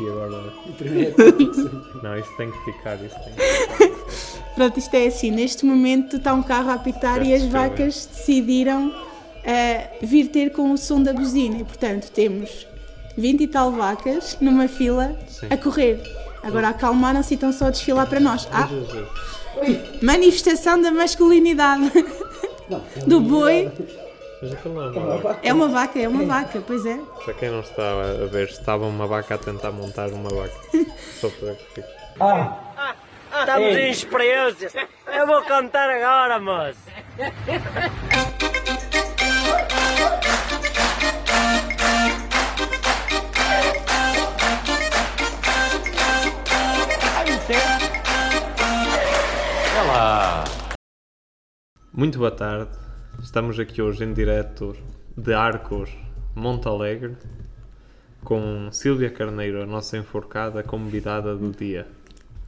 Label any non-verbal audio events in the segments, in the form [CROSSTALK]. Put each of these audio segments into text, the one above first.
e agora. [LAUGHS] Não, isso tem que ficar. Isso tem que ficar. [LAUGHS] Pronto, isto é assim, neste momento está um carro a apitar e as vacas decidiram eh, vir ter com o som da buzina e portanto temos 20 e tal vacas numa fila Sim. a correr. Agora acalmaram-se e estão só a desfilar para nós. Ah, Jesus. manifestação da masculinidade não, [LAUGHS] do boi. Mas aquilo não é uma vaca. É uma vaca, é uma vaca, pois é. Para quem não está a ver, estava uma vaca a tentar montar uma vaca. [LAUGHS] Só para que fique. Estamos em experiência. Eu vou cantar agora, moço. Muito boa tarde. Estamos aqui hoje em direto de Arcos, Monte Alegre, com Sílvia Carneiro, a nossa enforcada convidada do dia.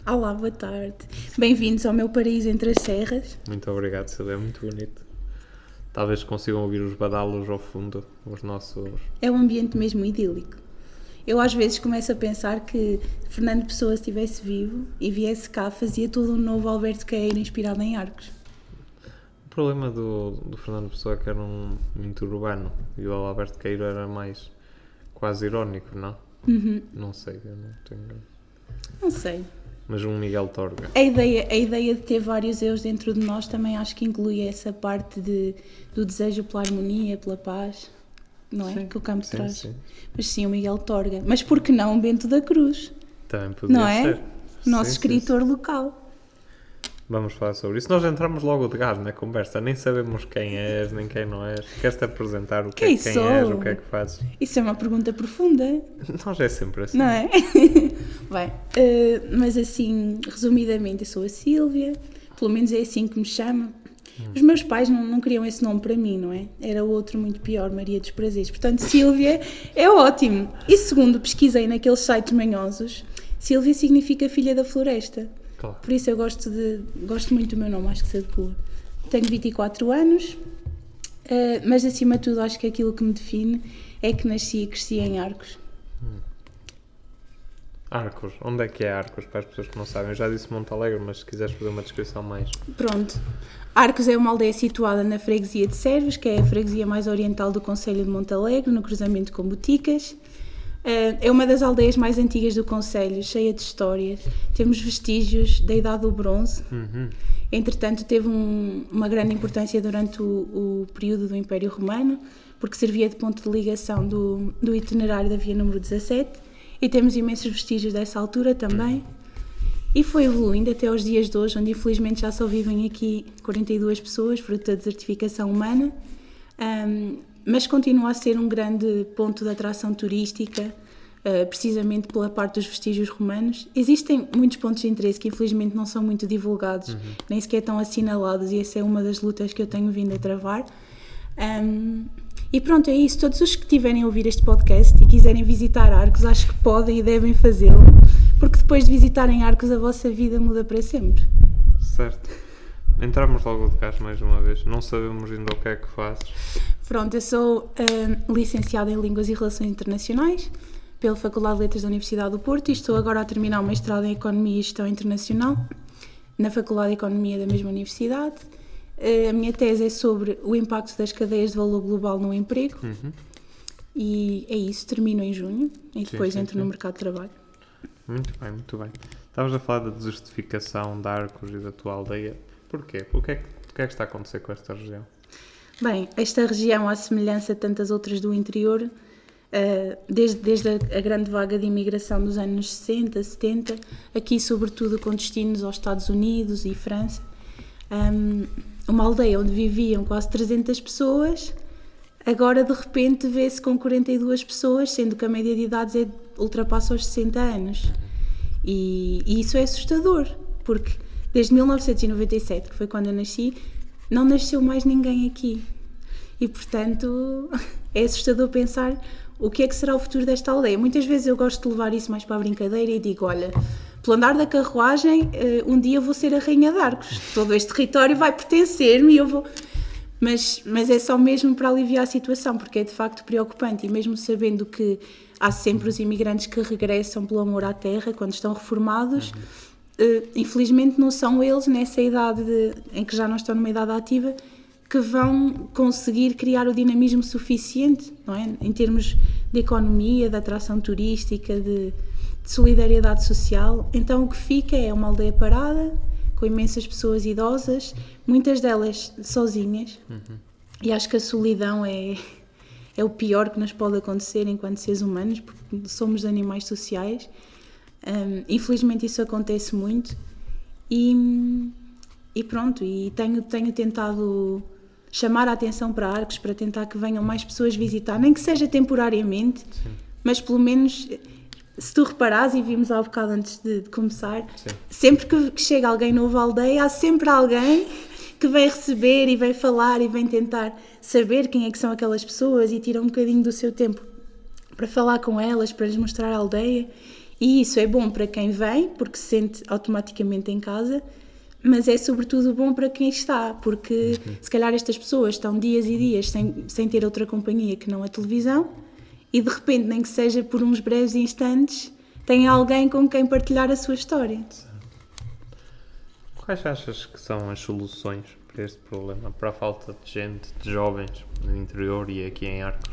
Olá, boa tarde. Bem-vindos ao meu paraíso entre as serras. Muito obrigado, Sílvia, é muito bonito. Talvez consigam ouvir os badalos ao fundo, os nossos. É um ambiente mesmo idílico. Eu às vezes começo a pensar que Fernando Pessoa se estivesse vivo e viesse cá fazia todo um novo Alberto Queira inspirado em arcos. O problema do, do Fernando Pessoa é que era um muito urbano e o Alberto Queiro era mais quase irónico, não? Não sei, eu não tenho. Não sei. Mas um Miguel Torga. A ideia, a ideia de ter vários eus dentro de nós também acho que inclui essa parte de, do desejo pela harmonia, pela paz, não é? Sim, Que o campo sim, traz. sim. Mas sim, o Miguel Torga. Mas por que não o Bento da Cruz? Também podia Não é? ser. Nosso Sim, sim, escritor local. Vamos falar sobre isso. Nós entramos logo de gás na conversa, nem sabemos quem és, nem quem não és. Queres-te apresentar o que Quem é, quem sou? és, o que é que fazes? Isso é uma pergunta profunda. Nós é sempre assim. Não é? [LAUGHS] Bem, eh, mas assim, resumidamente, eu sou a Sílvia, pelo menos é assim que me chama. Os meus pais não, não queriam esse nome para mim, não é? Era outro muito pior, Maria dos Prazeres. Portanto, Sílvia é ótimo. E segundo pesquisei naqueles sites manhosos, Sílvia significa filha da floresta. Claro. Por isso eu gosto, de, gosto muito do meu nome, acho que se adequa. Tenho 24 anos, eh, mas acima de tudo acho que aquilo que me define é que nasci e cresci em Arcos. Arcos. Onde é que é Arcos? Para as pessoas que não sabem. Eu já disse Monte Alegre, mas se quiseres fazer uma descrição mais. Pronto. Arcos é uma aldeia situada na freguesia de Servos, que é a freguesia mais oriental do Conselho de Montalegre, no cruzamento com Boticas. Eh, É uma das aldeias mais antigas do Conselho, cheia de histórias. Temos vestígios da Idade do Bronze. Entretanto, teve um- uma grande importância durante o, o período do Império Romano, porque servia de ponto de ligação do, do itinerário da via número 17. E temos imensos vestígios dessa altura também. E foi evoluindo até aos dias de hoje, onde infelizmente já só vivem aqui 42 pessoas, fruto da desertificação humana, Ahm, mas continua a ser um grande ponto de atração turística, ah, precisamente pela parte dos vestígios romanos. Existem muitos pontos de interesse que infelizmente não são muito divulgados, nem sequer estão assinalados, e essa é uma das lutas que eu tenho vindo a travar. Ahm, e pronto, é isso. Todos os que tiverem a ouvir este podcast e quiserem visitar Arcos, acho que podem e devem fazê-lo, porque depois de visitarem Arcos, a vossa vida muda para sempre. Certo. Entramos logo de gás mais uma vez. Não sabemos ainda o que é que fazes. Pronto, eu sou ahm, licenciada em Línguas e Relações Internacionais pela Faculdade de Letras da Universidade do Porto e estou agora a terminar o mestrado em Economia e Gestão Internacional na Faculdade de Economia da mesma universidade. Eh, A minha tese é sobre o impacto das cadeias de valor global no emprego e é isso, termino em junho e depois sim, entro sim. no mercado de trabalho. Muito bem, muito bem. Estavas a falar da desertificação de Arcos e da tua aldeia. Porquê? O que é que, o que, é que está a acontecer com esta região? Bem, esta região, à semelhança de tantas outras do interior, eh, desde, desde a, grande vaga de imigração dos anos 60, 70, aqui sobretudo com destinos aos Estados Unidos e França, hum, uma aldeia onde viviam quase 300 pessoas, agora de repente vê-se com 42 pessoas, sendo que a média de idades é, ultrapassa os 60 anos. E, e isso é assustador, porque desde 1997, que foi quando eu nasci, não nasceu mais ninguém aqui. E portanto [LAUGHS] é assustador pensar o que é que será o futuro desta aldeia. Muitas vezes eu gosto de levar isso mais para a brincadeira e digo: olha, pelo andar da carruagem, eh, um dia vou ser a Rainha de Arcos. Todo este território vai pertencer-me e eu vou. Mas, mas é só mesmo para aliviar a situação, porque é de facto preocupante e mesmo sabendo que há sempre os imigrantes que regressam pelo amor à terra quando estão reformados, uh, infelizmente não são eles nessa idade de, em que já não estão numa idade ativa que vão conseguir criar o dinamismo suficiente, não é? Em termos de economia, de atração turística, de, de solidariedade social. Então o que fica é uma aldeia parada, com imensas pessoas idosas, muitas delas sozinhas. Uhum. E acho que a solidão é, é o pior que nos pode acontecer enquanto seres humanos, porque somos animais sociais. Um, infelizmente isso acontece muito. E, e pronto, e tenho, tenho tentado chamar a atenção para Arcos para tentar que venham mais pessoas visitar, nem que seja temporariamente, Sim. mas pelo menos se tu reparares, e vimos há um bocado antes de, de começar, Sim. sempre que, que, chega alguém novo à aldeia, há sempre alguém que vem receber e vem falar e vem tentar saber quem é que são aquelas pessoas e tira um bocadinho do seu tempo para falar com elas, para lhes mostrar a aldeia. E isso é bom para quem vem, porque se sente automaticamente em casa, mas é sobretudo bom para quem está, porque uhum. se calhar estas pessoas estão dias e dias sem, sem ter outra companhia que não a televisão e de repente, nem que seja por uns breves instantes, tem alguém com quem partilhar a sua história. Quais achas que são as soluções para este problema, para a falta de gente, de jovens no interior e aqui em Arcos?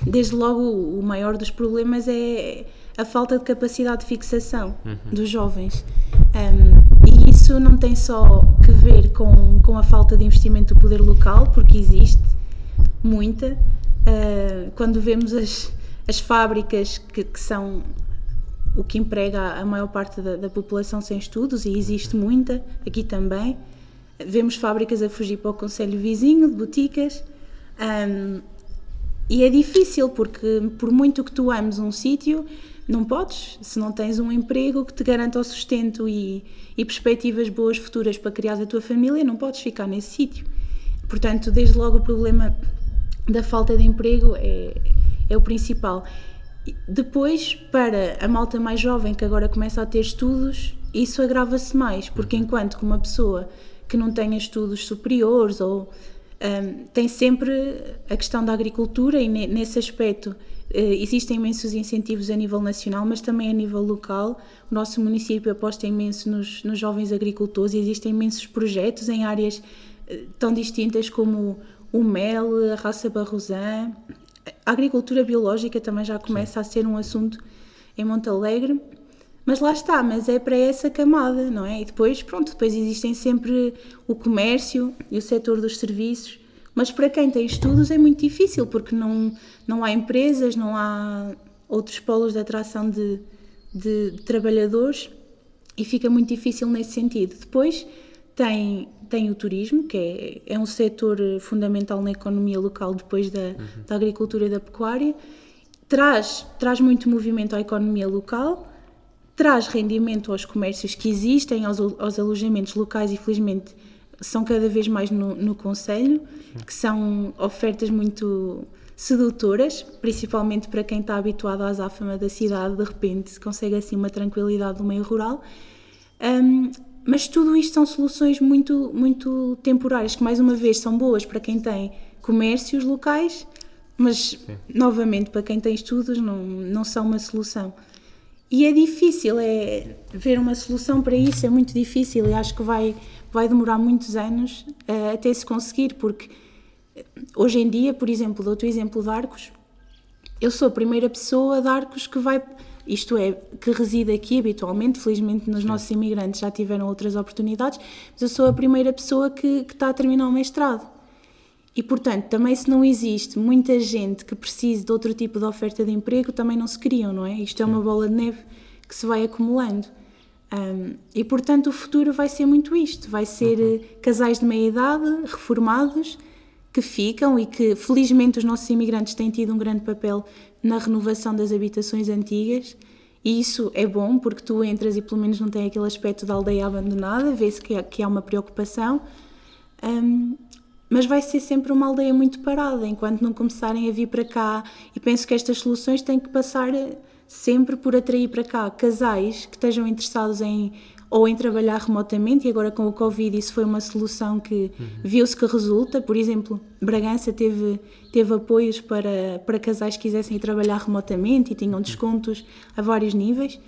Desde logo, o maior dos problemas é a falta de capacidade de fixação uhum. dos jovens. Um, e isso não tem só que ver com, com a falta de investimento do poder local, porque existe muita, Uh, quando vemos as, as fábricas que, que, são o que emprega a maior parte da, da, população sem estudos, e existe muita, aqui também, vemos fábricas a fugir para o conselho vizinho, de boticas, um, e é difícil, porque por muito que tu ames um sítio, não podes, se não tens um emprego que te garanta o sustento e, e perspectivas boas futuras para criar a tua família, não podes ficar nesse sítio. Portanto, desde logo o problema da falta de emprego é, é o principal. Depois, para a malta mais jovem que agora começa a ter estudos, isso agrava-se mais, porque uhum. enquanto que uma pessoa que não tenha estudos superiores ou um, tem sempre a questão da agricultura e nesse aspecto existem imensos incentivos a nível nacional, mas também a nível local. O nosso município aposta imenso nos, nos jovens agricultores e existem imensos projetos em áreas uh, tão distintas como o mel, a raça barrosan. A agricultura biológica também já começa Sim. a ser um assunto em Montalegre. Mas lá está, mas é para essa camada, não é? E depois, pronto, depois existem sempre o comércio e o setor dos serviços, mas para quem tem estudos é muito difícil, porque não, não há empresas, não há outros polos de atração de, de, de trabalhadores e fica muito difícil nesse sentido. Depois tem tem o turismo, que é, é um setor fundamental na economia local depois da, uhum. da agricultura e da pecuária, traz, traz muito movimento à economia local, traz rendimento aos comércios que existem, aos, aos alojamentos locais e felizmente são cada vez mais no, no Conselho, que são ofertas muito sedutoras, principalmente para quem está habituado à azáfama da cidade, de repente consegue assim uma tranquilidade no meio rural. Um, mas tudo isto são soluções muito, muito temporárias, que mais uma vez são boas para quem tem comércios locais, mas Sim. novamente para quem tem estudos não, não são uma solução. E é difícil, é ver uma solução para isso é muito difícil e acho que vai, vai demorar muitos anos uh, até se conseguir, porque hoje em dia, por exemplo, dou-te o exemplo de Arcos, eu sou a primeira pessoa de Arcos que vai isto é, que reside aqui habitualmente, felizmente nos nossos imigrantes já tiveram outras oportunidades, mas eu sou a primeira pessoa que, que está a terminar o mestrado. E, portanto, também se não existe muita gente que precise de outro tipo de oferta de emprego, também não se criam, não é? Isto é uma bola de neve que se vai acumulando. Um, e, portanto, o futuro vai ser muito isto: vai ser uhum. casais de meia idade, reformados, que ficam e que, felizmente, os nossos imigrantes têm tido um grande papel na renovação das habitações antigas. E isso é bom porque tu entras e pelo menos não tem aquele aspecto da aldeia abandonada, vê-se que, que há uma preocupação. Um, mas vai ser sempre uma aldeia muito parada enquanto não começarem a vir para cá. E penso que estas soluções têm que passar sempre por atrair para cá casais que estejam interessados em ou em trabalhar remotamente, e agora com o Covid isso foi uma solução que viu-se que resulta. Por exemplo, Bragança teve, teve apoios para, para casais que quisessem ir trabalhar remotamente e tinham descontos a vários níveis.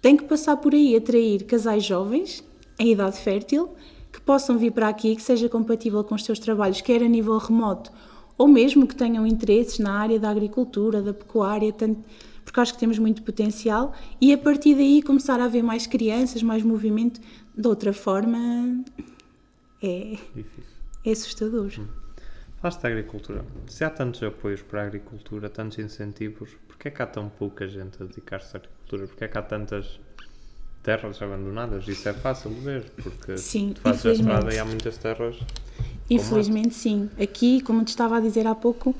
Tem que passar por aí, atrair casais jovens, em idade fértil, que possam vir para aqui, que seja compatível com os seus trabalhos, quer a nível remoto, ou mesmo que tenham interesses na área da agricultura, da pecuária, tanto, porque acho que temos muito potencial, e a partir daí começar a haver mais crianças, mais movimento, de outra forma é, é assustador. Falaste da agricultura. Se há tantos apoios para a agricultura, tantos incentivos, porquê é que há tão pouca gente a dedicar-se à agricultura? Porquê é que há tantas terras abandonadas? Isso é fácil de ver, porque Sim, tu fazes a estrada e há muitas terras. Infelizmente, sim. Aqui, como te estava a dizer há pouco,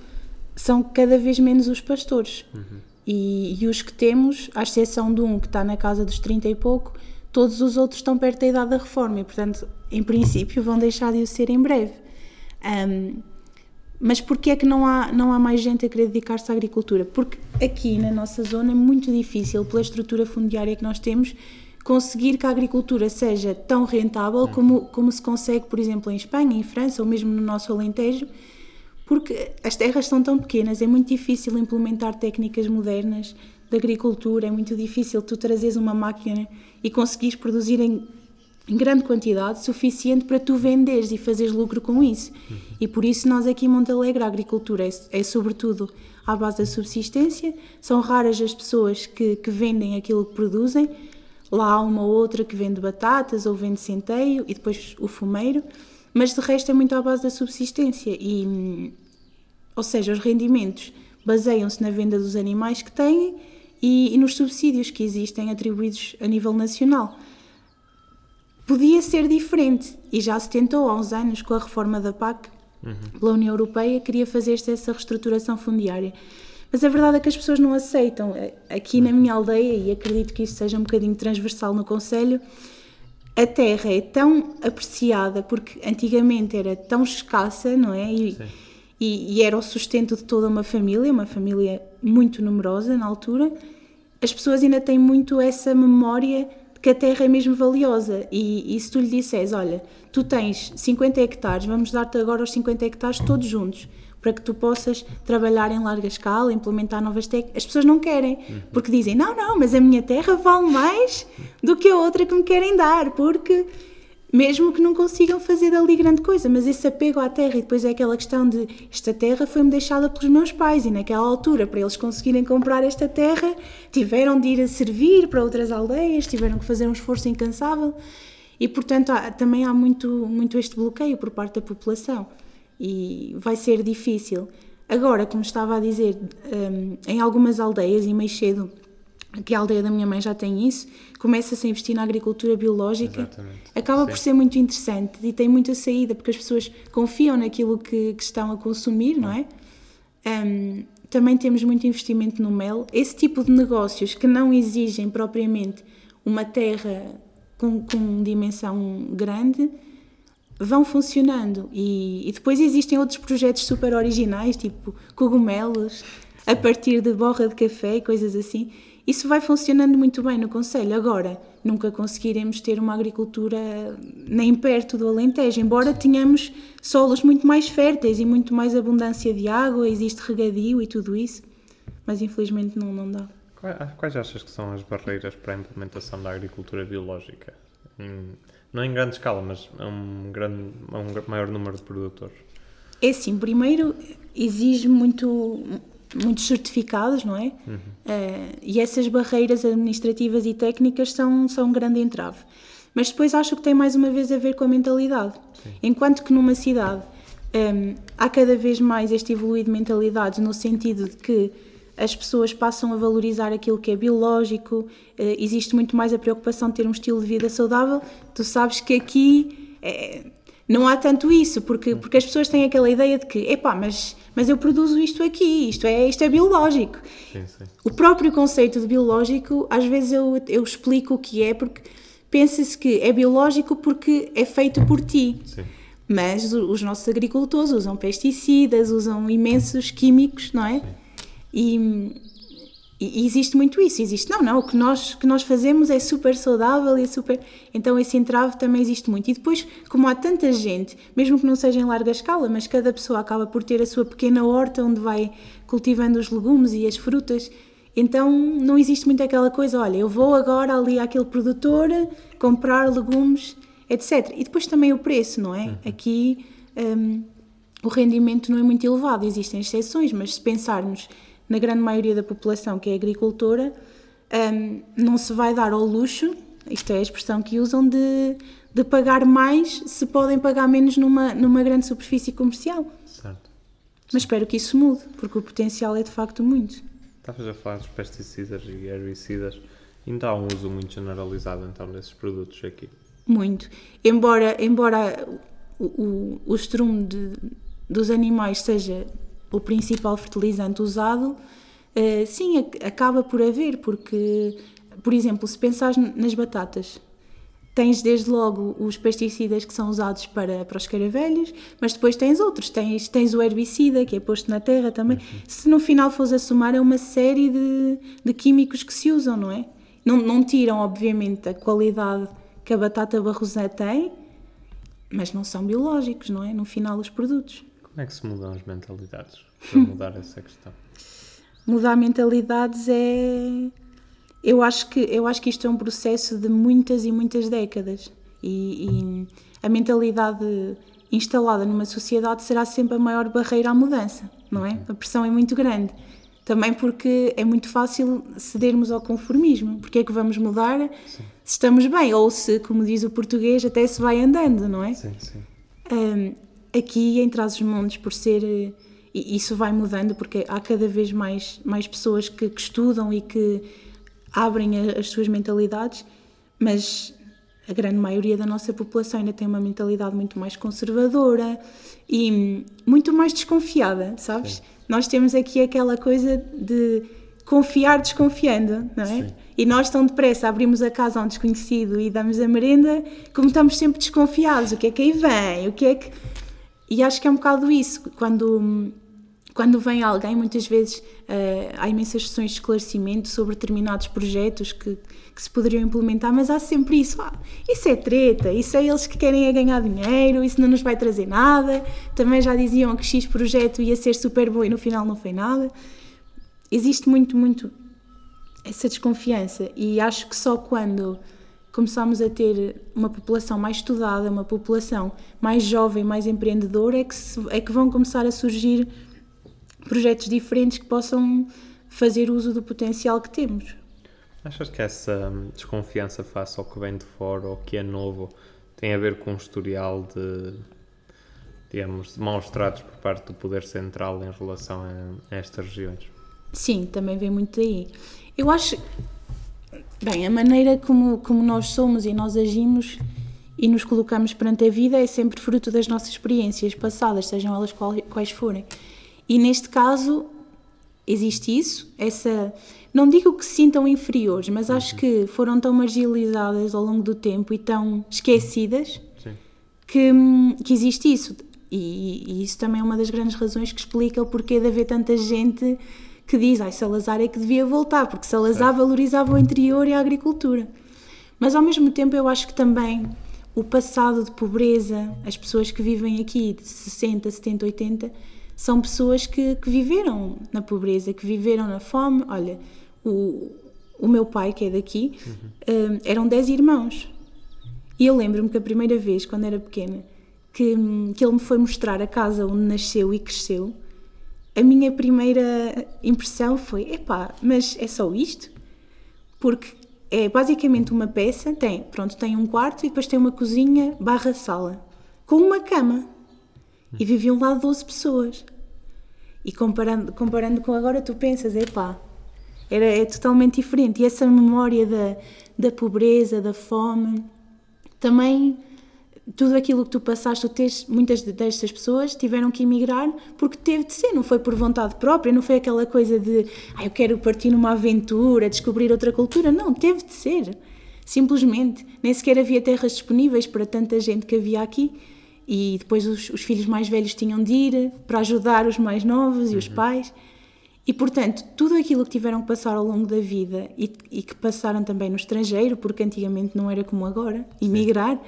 são cada vez menos os pastores. E, e os que temos, à exceção de um que está na casa dos 30 e pouco, todos os outros estão perto da idade da reforma e, portanto, em princípio, vão deixar de o ser em breve. Ahm, mas porquê é que não há, não há mais gente a querer dedicar-se à agricultura? Porque aqui na nossa zona é muito difícil, pela estrutura fundiária que nós temos, conseguir que a agricultura seja tão rentável como, como se consegue, por exemplo, em Espanha, em França ou mesmo no nosso Alentejo, porque as terras são tão pequenas, é muito difícil implementar técnicas modernas de agricultura, é muito difícil tu trazeres uma máquina e conseguires produzir em, grande quantidade, suficiente para tu venderes e fazeres lucro com isso. E por isso nós aqui em Montalegre a agricultura é, é sobretudo à base da subsistência, são raras as pessoas que, que vendem aquilo que produzem, lá há uma ou outra que vende batatas ou vende centeio e depois o fumeiro, mas de resto é muito à base da subsistência e, ou seja, os rendimentos baseiam-se na venda dos animais que têm e, e nos subsídios que existem atribuídos a nível nacional. Podia ser diferente e já se tentou há uns anos com a reforma da PAC pela União Europeia, queria fazer-se essa reestruturação fundiária. Mas a verdade é que as pessoas não aceitam. Aqui na minha aldeia, e acredito que isso seja um bocadinho transversal no Conselho, a terra é tão apreciada porque antigamente era tão escassa, não é? E, e, e era o sustento de toda uma família, uma família muito numerosa na altura. As pessoas ainda têm muito essa memória de que a terra é mesmo valiosa. E, e se tu lhe disseres, olha, tu tens 50 hectares, vamos dar-te agora os 50 hectares todos juntos, para que tu possas trabalhar em larga escala, implementar novas técnicas. As pessoas não querem, porque dizem, não, não, mas a minha terra vale mais do que a outra que me querem dar, porque mesmo que não consigam fazer dali grande coisa, mas esse apego à terra e depois é aquela questão de esta terra foi-me deixada pelos meus pais e naquela altura, para eles conseguirem comprar esta terra, tiveram de ir a servir para outras aldeias, tiveram que fazer um esforço incansável e portanto há- também há muito, muito este bloqueio por parte da população e vai ser difícil. Agora, como estava a dizer, hum, em algumas aldeias e mais cedo, que a aldeia da minha mãe já tem isso, começa-se a investir na agricultura biológica Exatamente. acaba Sim. por ser muito interessante e tem muita saída porque as pessoas confiam naquilo que, que estão a consumir, não é? Hum, também temos muito investimento no mel. Esse tipo de negócios que não exigem propriamente uma terra com, com dimensão grande vão funcionando e, e depois existem outros projetos super originais, tipo cogumelos, a partir de borra de café e coisas assim. Isso vai funcionando muito bem no Conselho. Agora, nunca conseguiremos ter uma agricultura nem perto do Alentejo, embora tenhamos solos muito mais férteis e muito mais abundância de água, existe regadio e tudo isso, mas infelizmente não, não dá. Quais, achas que são as barreiras para a implementação da agricultura biológica? Não em grande escala, mas a um, grande, a um maior número de produtores. É assim, primeiro exige muito, muitos certificados, não é? Eh, e essas barreiras administrativas e técnicas são, são um grande entrave. Mas depois acho que tem mais uma vez a ver com a mentalidade. Enquanto que numa cidade em, há cada vez mais este evoluir de mentalidades no sentido de que as pessoas passam a valorizar aquilo que é biológico, eh, existe muito mais a preocupação de ter um estilo de vida saudável. Tu sabes que aqui eh, não há tanto isso, porque, porque as pessoas têm aquela ideia de que, epá, mas, mas eu produzo isto aqui, isto é, isto é biológico. Sim, sim. O próprio conceito de biológico, às vezes eu, eu explico o que é, porque pensa-se que é biológico porque é feito por ti. Sim. Mas os nossos agricultores usam pesticidas, usam imensos químicos, não é? E, E, e existe muito isso, existe, não, não, o que nós, que nós fazemos é super saudável e é super... Então esse entrave também existe muito. E depois, como há tanta gente, mesmo que não seja em larga escala, mas cada pessoa acaba por ter a sua pequena horta onde vai cultivando os legumes e as frutas, então não existe muito aquela coisa, olha, eu vou agora ali àquele produtor comprar legumes, etc. E depois também o preço, não é? Aqui um, o rendimento não é muito elevado, existem exceções, mas se pensarmos na grande maioria da população que é agricultora, um, não se vai dar ao luxo, isto é a expressão que usam, de, de pagar mais se podem pagar menos numa, numa grande superfície comercial. Certo. Mas espero que isso mude, porque o potencial é de facto muito. Estavas a falar dos pesticidas e herbicidas. Ainda há um uso muito generalizado então desses produtos aqui. Muito. Embora, embora o, o, o estrume de, dos animais seja o principal fertilizante usado, uh, sim, acaba por haver, porque, por exemplo, se pensares nas batatas, tens desde logo os pesticidas que são usados para, para os caravelhos, mas depois tens outros, tens, tens o herbicida que é posto na terra também. Uhum. Se no final fores a somar, é uma série de, de químicos que se usam, não é? Não, não tiram, obviamente, a qualidade que a batata barrosã tem, mas não são biológicos, não é? No final, os produtos. Como é que se mudam as mentalidades para mudar [LAUGHS] essa questão? Mudar mentalidades é. Eu acho, que, eu acho que isto é um processo de muitas e muitas décadas. E, e a mentalidade instalada numa sociedade será sempre a maior barreira à mudança, não é? A pressão é muito grande. Também porque é muito fácil cedermos ao conformismo. Porque é que vamos mudar sim. se estamos bem? Ou se, como diz o português, até se vai andando, não é? Sim, sim. Um, aqui em Trás-os-Montes, por ser. Eh, isso vai mudando porque há cada vez mais, mais pessoas que, que estudam e que abrem a, as suas mentalidades, mas a grande maioria da nossa população ainda tem uma mentalidade muito mais conservadora e muito mais desconfiada, sabes? Sim. Nós temos aqui aquela coisa de confiar desconfiando, não é? Sim. E nós tão depressa abrimos a casa a um desconhecido e damos a merenda, como estamos sempre desconfiados, o que é que aí vem, o que é que e acho que é um bocado isso, quando, quando vem alguém, muitas vezes uh, há imensas sessões de esclarecimento sobre determinados projetos que, que se poderiam implementar, mas há sempre isso, ah, isso é treta, isso é eles que querem é ganhar dinheiro, isso não nos vai trazer nada, também já diziam que X projeto ia ser super bom e no final não foi nada. Existe muito, muito essa desconfiança e acho que só quando começámos a ter uma população mais estudada, uma população mais jovem, mais empreendedora, é que, se, é que vão começar a surgir projetos diferentes que possam fazer uso do potencial que temos. Achas que essa desconfiança face ao que vem de fora ou que é novo tem a ver com um historial de, digamos, de maus tratos por parte do poder central em relação a, a estas regiões? Sim, também vem muito daí. Eu acho, Bem, a maneira como, como nós somos e nós agimos e nos colocamos perante a vida é sempre fruto das nossas experiências passadas, sejam elas quais forem. E neste caso existe isso, essa. Não digo que se sintam inferiores, mas acho uhum. que foram tão marginalizadas ao longo do tempo e tão esquecidas que, que existe isso. E, e, isso também é uma das grandes razões que explica o porquê de haver tanta gente que diz, ai, Salazar é que devia voltar, porque Salazar valorizava o interior e a agricultura. Mas ao mesmo tempo eu acho que também o passado de pobreza, as pessoas que vivem aqui de 60, 70, 80, são pessoas que, que viveram na pobreza, que viveram na fome. Olha, o, o meu pai, que é daqui, uhum. um, eram 10 irmãos. E eu lembro-me que a primeira vez, quando era pequena, que, que ele me foi mostrar a casa onde nasceu e cresceu, a minha primeira impressão foi: epá, mas é só isto? Porque é basicamente uma peça, tem, pronto, tem um quarto e depois tem uma cozinha barra sala, com uma cama. E viviam lá 12 pessoas. E comparando, comparando com agora, tu pensas, epá, era, é totalmente diferente. E essa memória da, da pobreza, da fome, também tudo aquilo que tu passaste, tu tens, muitas destas pessoas tiveram que emigrar porque teve de ser, não foi por vontade própria, não foi aquela coisa de ah, eu quero partir numa aventura, descobrir outra cultura, não, teve de ser, simplesmente, nem sequer havia terras disponíveis para tanta gente que havia aqui. E depois os, os filhos mais velhos tinham de ir para ajudar os mais novos e os uhum. pais. E, portanto, tudo aquilo que tiveram que passar ao longo da vida e, e que passaram também no estrangeiro, porque antigamente não era como agora, emigrar,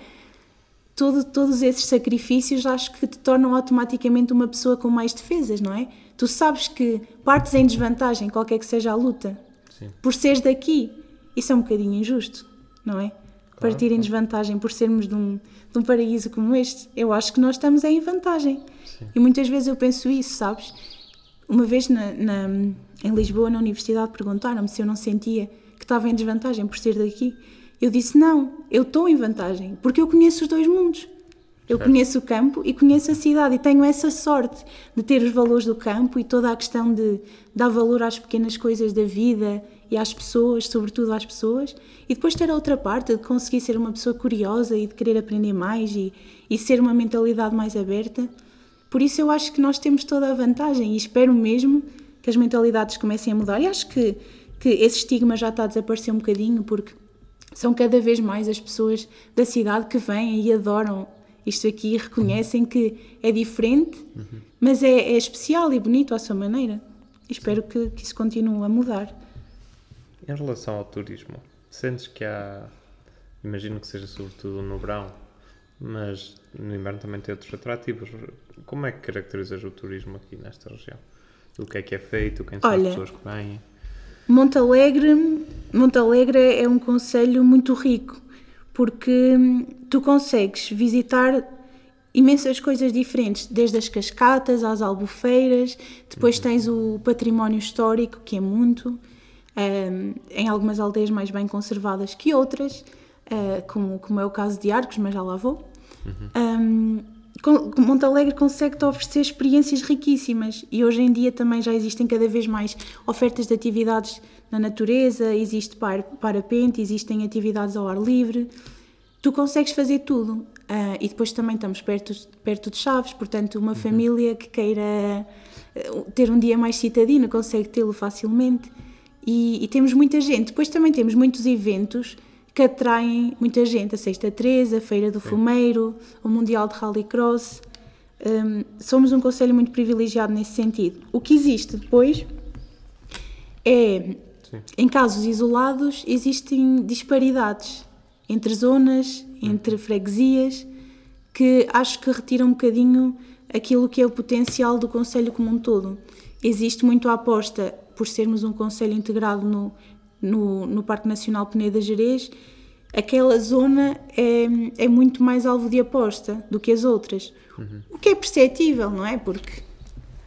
todo, todos esses sacrifícios acho que te tornam automaticamente uma pessoa com mais defesas, não é? Tu sabes que partes em desvantagem, qualquer que seja a luta, Sim. por seres daqui. Isso é um bocadinho injusto, não é? Partir em desvantagem por sermos de um, de um paraíso como este. Eu acho que nós estamos em vantagem. E muitas vezes eu penso isso, sabes? Uma vez na, na- em Lisboa, na universidade, perguntaram-me se eu não sentia que estava em desvantagem por ser daqui. Eu disse: não, eu estou em vantagem, porque eu conheço os dois mundos. Eu Certo. conheço o campo e conheço a cidade e tenho essa sorte de ter os valores do campo e toda a questão de dar valor às pequenas coisas da vida e às pessoas, sobretudo às pessoas, e depois ter a outra parte de conseguir ser uma pessoa curiosa e de querer aprender mais e, e ser uma mentalidade mais aberta. Por isso eu acho que nós temos toda a vantagem e espero mesmo que as mentalidades comecem a mudar. E acho que, que esse estigma já está a desaparecer um bocadinho porque são cada vez mais as pessoas da cidade que vêm e adoram isto aqui e reconhecem que é diferente, mas é, é especial e bonito à sua maneira. E espero que, que isso continue a mudar. Em relação ao turismo, sentes que há. Imagino que seja sobretudo no verão, mas no inverno também tem outros atrativos. Como é que caracterizas o turismo aqui nesta região? O que é que é feito? Quem são Olha, as pessoas que vêm? Montalegre, Montalegre é um conselho muito rico porque hum, tu consegues visitar imensas coisas diferentes, desde as cascatas às albufeiras, depois tens o património histórico, que é muito, hum, em algumas aldeias mais bem conservadas que outras, eh, como, como é o caso de Arcos, mas já lá vou. Hum, Con- Montalegre consegue-te oferecer experiências riquíssimas e hoje em dia também já existem cada vez mais ofertas de atividades na natureza, existe par, parapente, existem atividades ao ar livre. Tu consegues fazer tudo. Ah, e depois também estamos perto, perto de Chaves, portanto, uma família que queira eh, ter um dia mais citadino consegue tê-lo facilmente. E, e temos muita gente. Depois também temos muitos eventos que atraem muita gente. A Sexta 13, a Feira do Fumeiro, o Mundial de Rallycross. Hum, somos um conselho muito privilegiado nesse sentido. O que existe depois é, Sim. em casos isolados, existem disparidades entre zonas, entre freguesias, que acho que retiram um bocadinho aquilo que é o potencial do Conselho como um todo. Existe muito a aposta, por sermos um Conselho integrado no, no, no Parque Nacional Peneda Gerês, aquela zona é, é muito mais alvo de aposta do que as outras. O que é perceptível, não é? Porque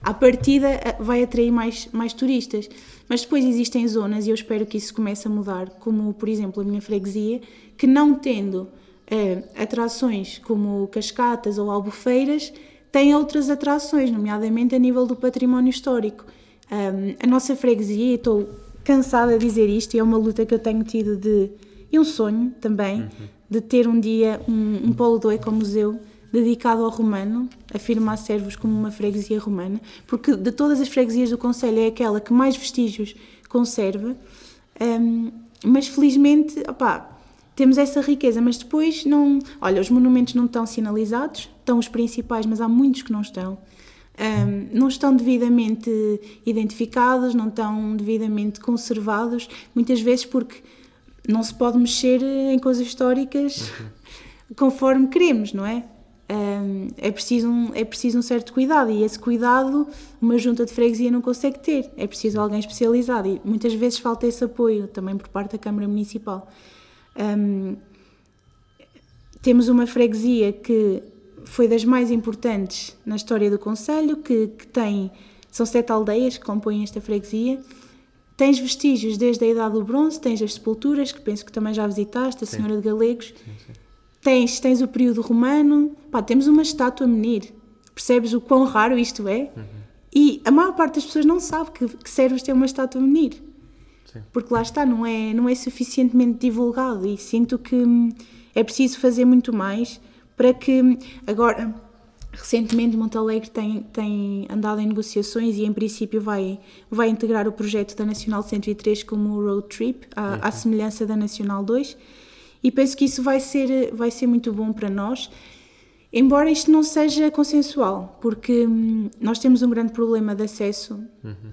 à partida vai atrair mais, mais turistas. Mas depois existem zonas, e eu espero que isso comece a mudar, como por exemplo a minha freguesia, que não tendo eh, atrações como cascatas ou albufeiras, tem outras atrações, nomeadamente a nível do património histórico. Ahm, a nossa freguesia, estou cansada de dizer isto, e é uma luta que eu tenho tido de. e um sonho também, de ter um dia um, um polo do ecomuseu dedicado ao romano, afirma a Servos como uma freguesia romana, porque de todas as freguesias do Conselho é aquela que mais vestígios conserva, Hum, mas felizmente, opá, temos essa riqueza, mas depois não... Olha, os monumentos não estão sinalizados, estão os principais, mas há muitos que não estão. Hum, não estão devidamente identificados, não estão devidamente conservados, muitas vezes porque não se pode mexer em coisas históricas conforme queremos, não é? É, preciso um, é preciso um certo cuidado e esse cuidado uma junta de freguesia não consegue ter. É preciso alguém especializado e muitas vezes falta esse apoio também por parte da Câmara Municipal. Hum, temos uma freguesia que foi das mais importantes na história do Conselho, que, que tem, são sete aldeias que compõem esta freguesia. Tens vestígios desde a Idade do Bronze, tens as sepulturas, que penso que também já visitaste, a Senhora de Galegos. Tens, tens o período romano, pá, temos uma estátua menir. Percebes o quão raro isto é? E a maior parte das pessoas não sabe que, que Servos tem uma estátua menir. Sim. Porque lá está, não é, não é suficientemente divulgado e sinto que hum, é preciso fazer muito mais para que agora recentemente Montalegre tem, tem andado em negociações e em princípio vai, vai integrar o projeto da Nacional 103 como Road Trip, à, à semelhança da Nacional 2 e penso que isso vai ser, vai ser muito bom para nós. Embora isto não seja consensual porque hum, nós temos um grande problema de acesso uh,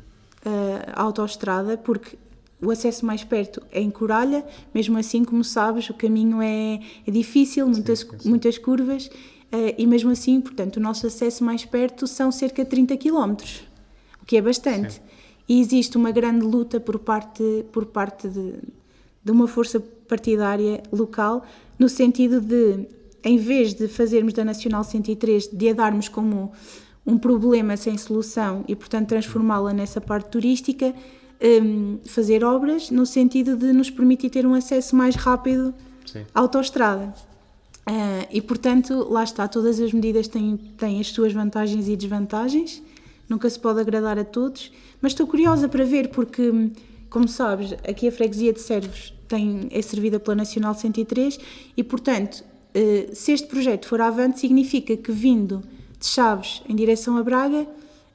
a autoestrada, porque o acesso mais perto é em Coralha, mesmo assim, como sabes, o caminho é, é difícil, muitas, sim, sim. muitas curvas, uh, e mesmo assim, portanto, o nosso acesso mais perto são cerca de 30 km, o que é bastante. Sim. E existe uma grande luta por parte, por parte de, de uma força partidária local, no sentido de, em vez de fazermos da Nacional 103, de a darmos como um problema sem solução e, portanto, transformá-la nessa parte turística, um, fazer obras no sentido de nos permitir ter um acesso mais rápido Sim. à autoestrada. Uh, e, portanto, lá está, todas as medidas têm, têm as suas vantagens e desvantagens, nunca se pode agradar a todos, mas estou curiosa para ver, porque, como sabes, aqui a freguesia de Servos tem, é servida pela Nacional 103 e, portanto, uh, se este projeto for avante, significa que vindo de Chaves em direção a Braga,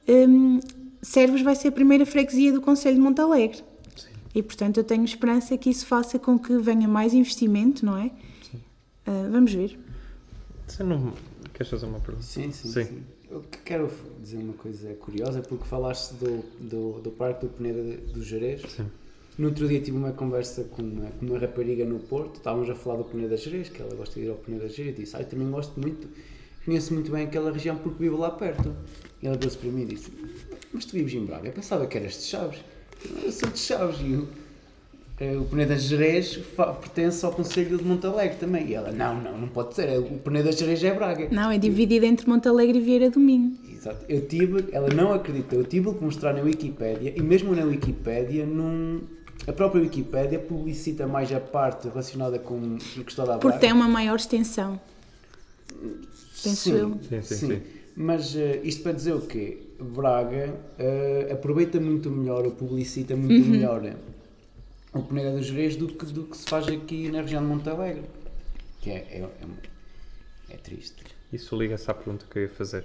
um, Servos vai ser a primeira freguesia do Conselho de Montalegre. Sim. E, portanto, eu tenho esperança que isso faça com que venha mais investimento, não é? Sim. Uh, vamos ver. Você não... Queres fazer uma pergunta? Sim, sim, sim. sim. Eu quero dizer uma coisa curiosa, porque falaste do, do, do Parque do Peneda do Jerez. Sim. No outro dia tive uma conversa com uma, com uma rapariga no Porto, estávamos a falar do Peneda Jerez, que ela gosta de ir ao Peneda Jerez, e disse, ah, eu também gosto muito, conheço muito bem aquela região porque vivo lá perto. E ela deu-se para mim e disse, mas tu vives em Braga? Eu pensava que eras de Chaves. Eu sou de Chaves e o, eh, o Peneda Jerez pertence ao Conselho de Montalegre também. E ela, não, não, não pode ser, o Peneda Jerez é Braga. Não, é dividido entre Montalegre e Vieira do Minho. Exato. Eu tive, ela não acreditou, eu tive que mostrar na Wikipédia, e mesmo na Wikipédia, num, a própria Wikipédia publicita mais a parte relacionada com o Custódio da Braga. Porque tem uma maior extensão. Penso sim, eu. Sim, sim, sim. sim. Mas uh, isto para dizer o quê? Braga uh, aproveita muito melhor, ou publicita muito uhum. melhor o Peneira dos Jerez do que, do que se faz aqui na região de Monte Alegre. Que é, é, é, é triste. Isso liga-se à pergunta que eu ia fazer.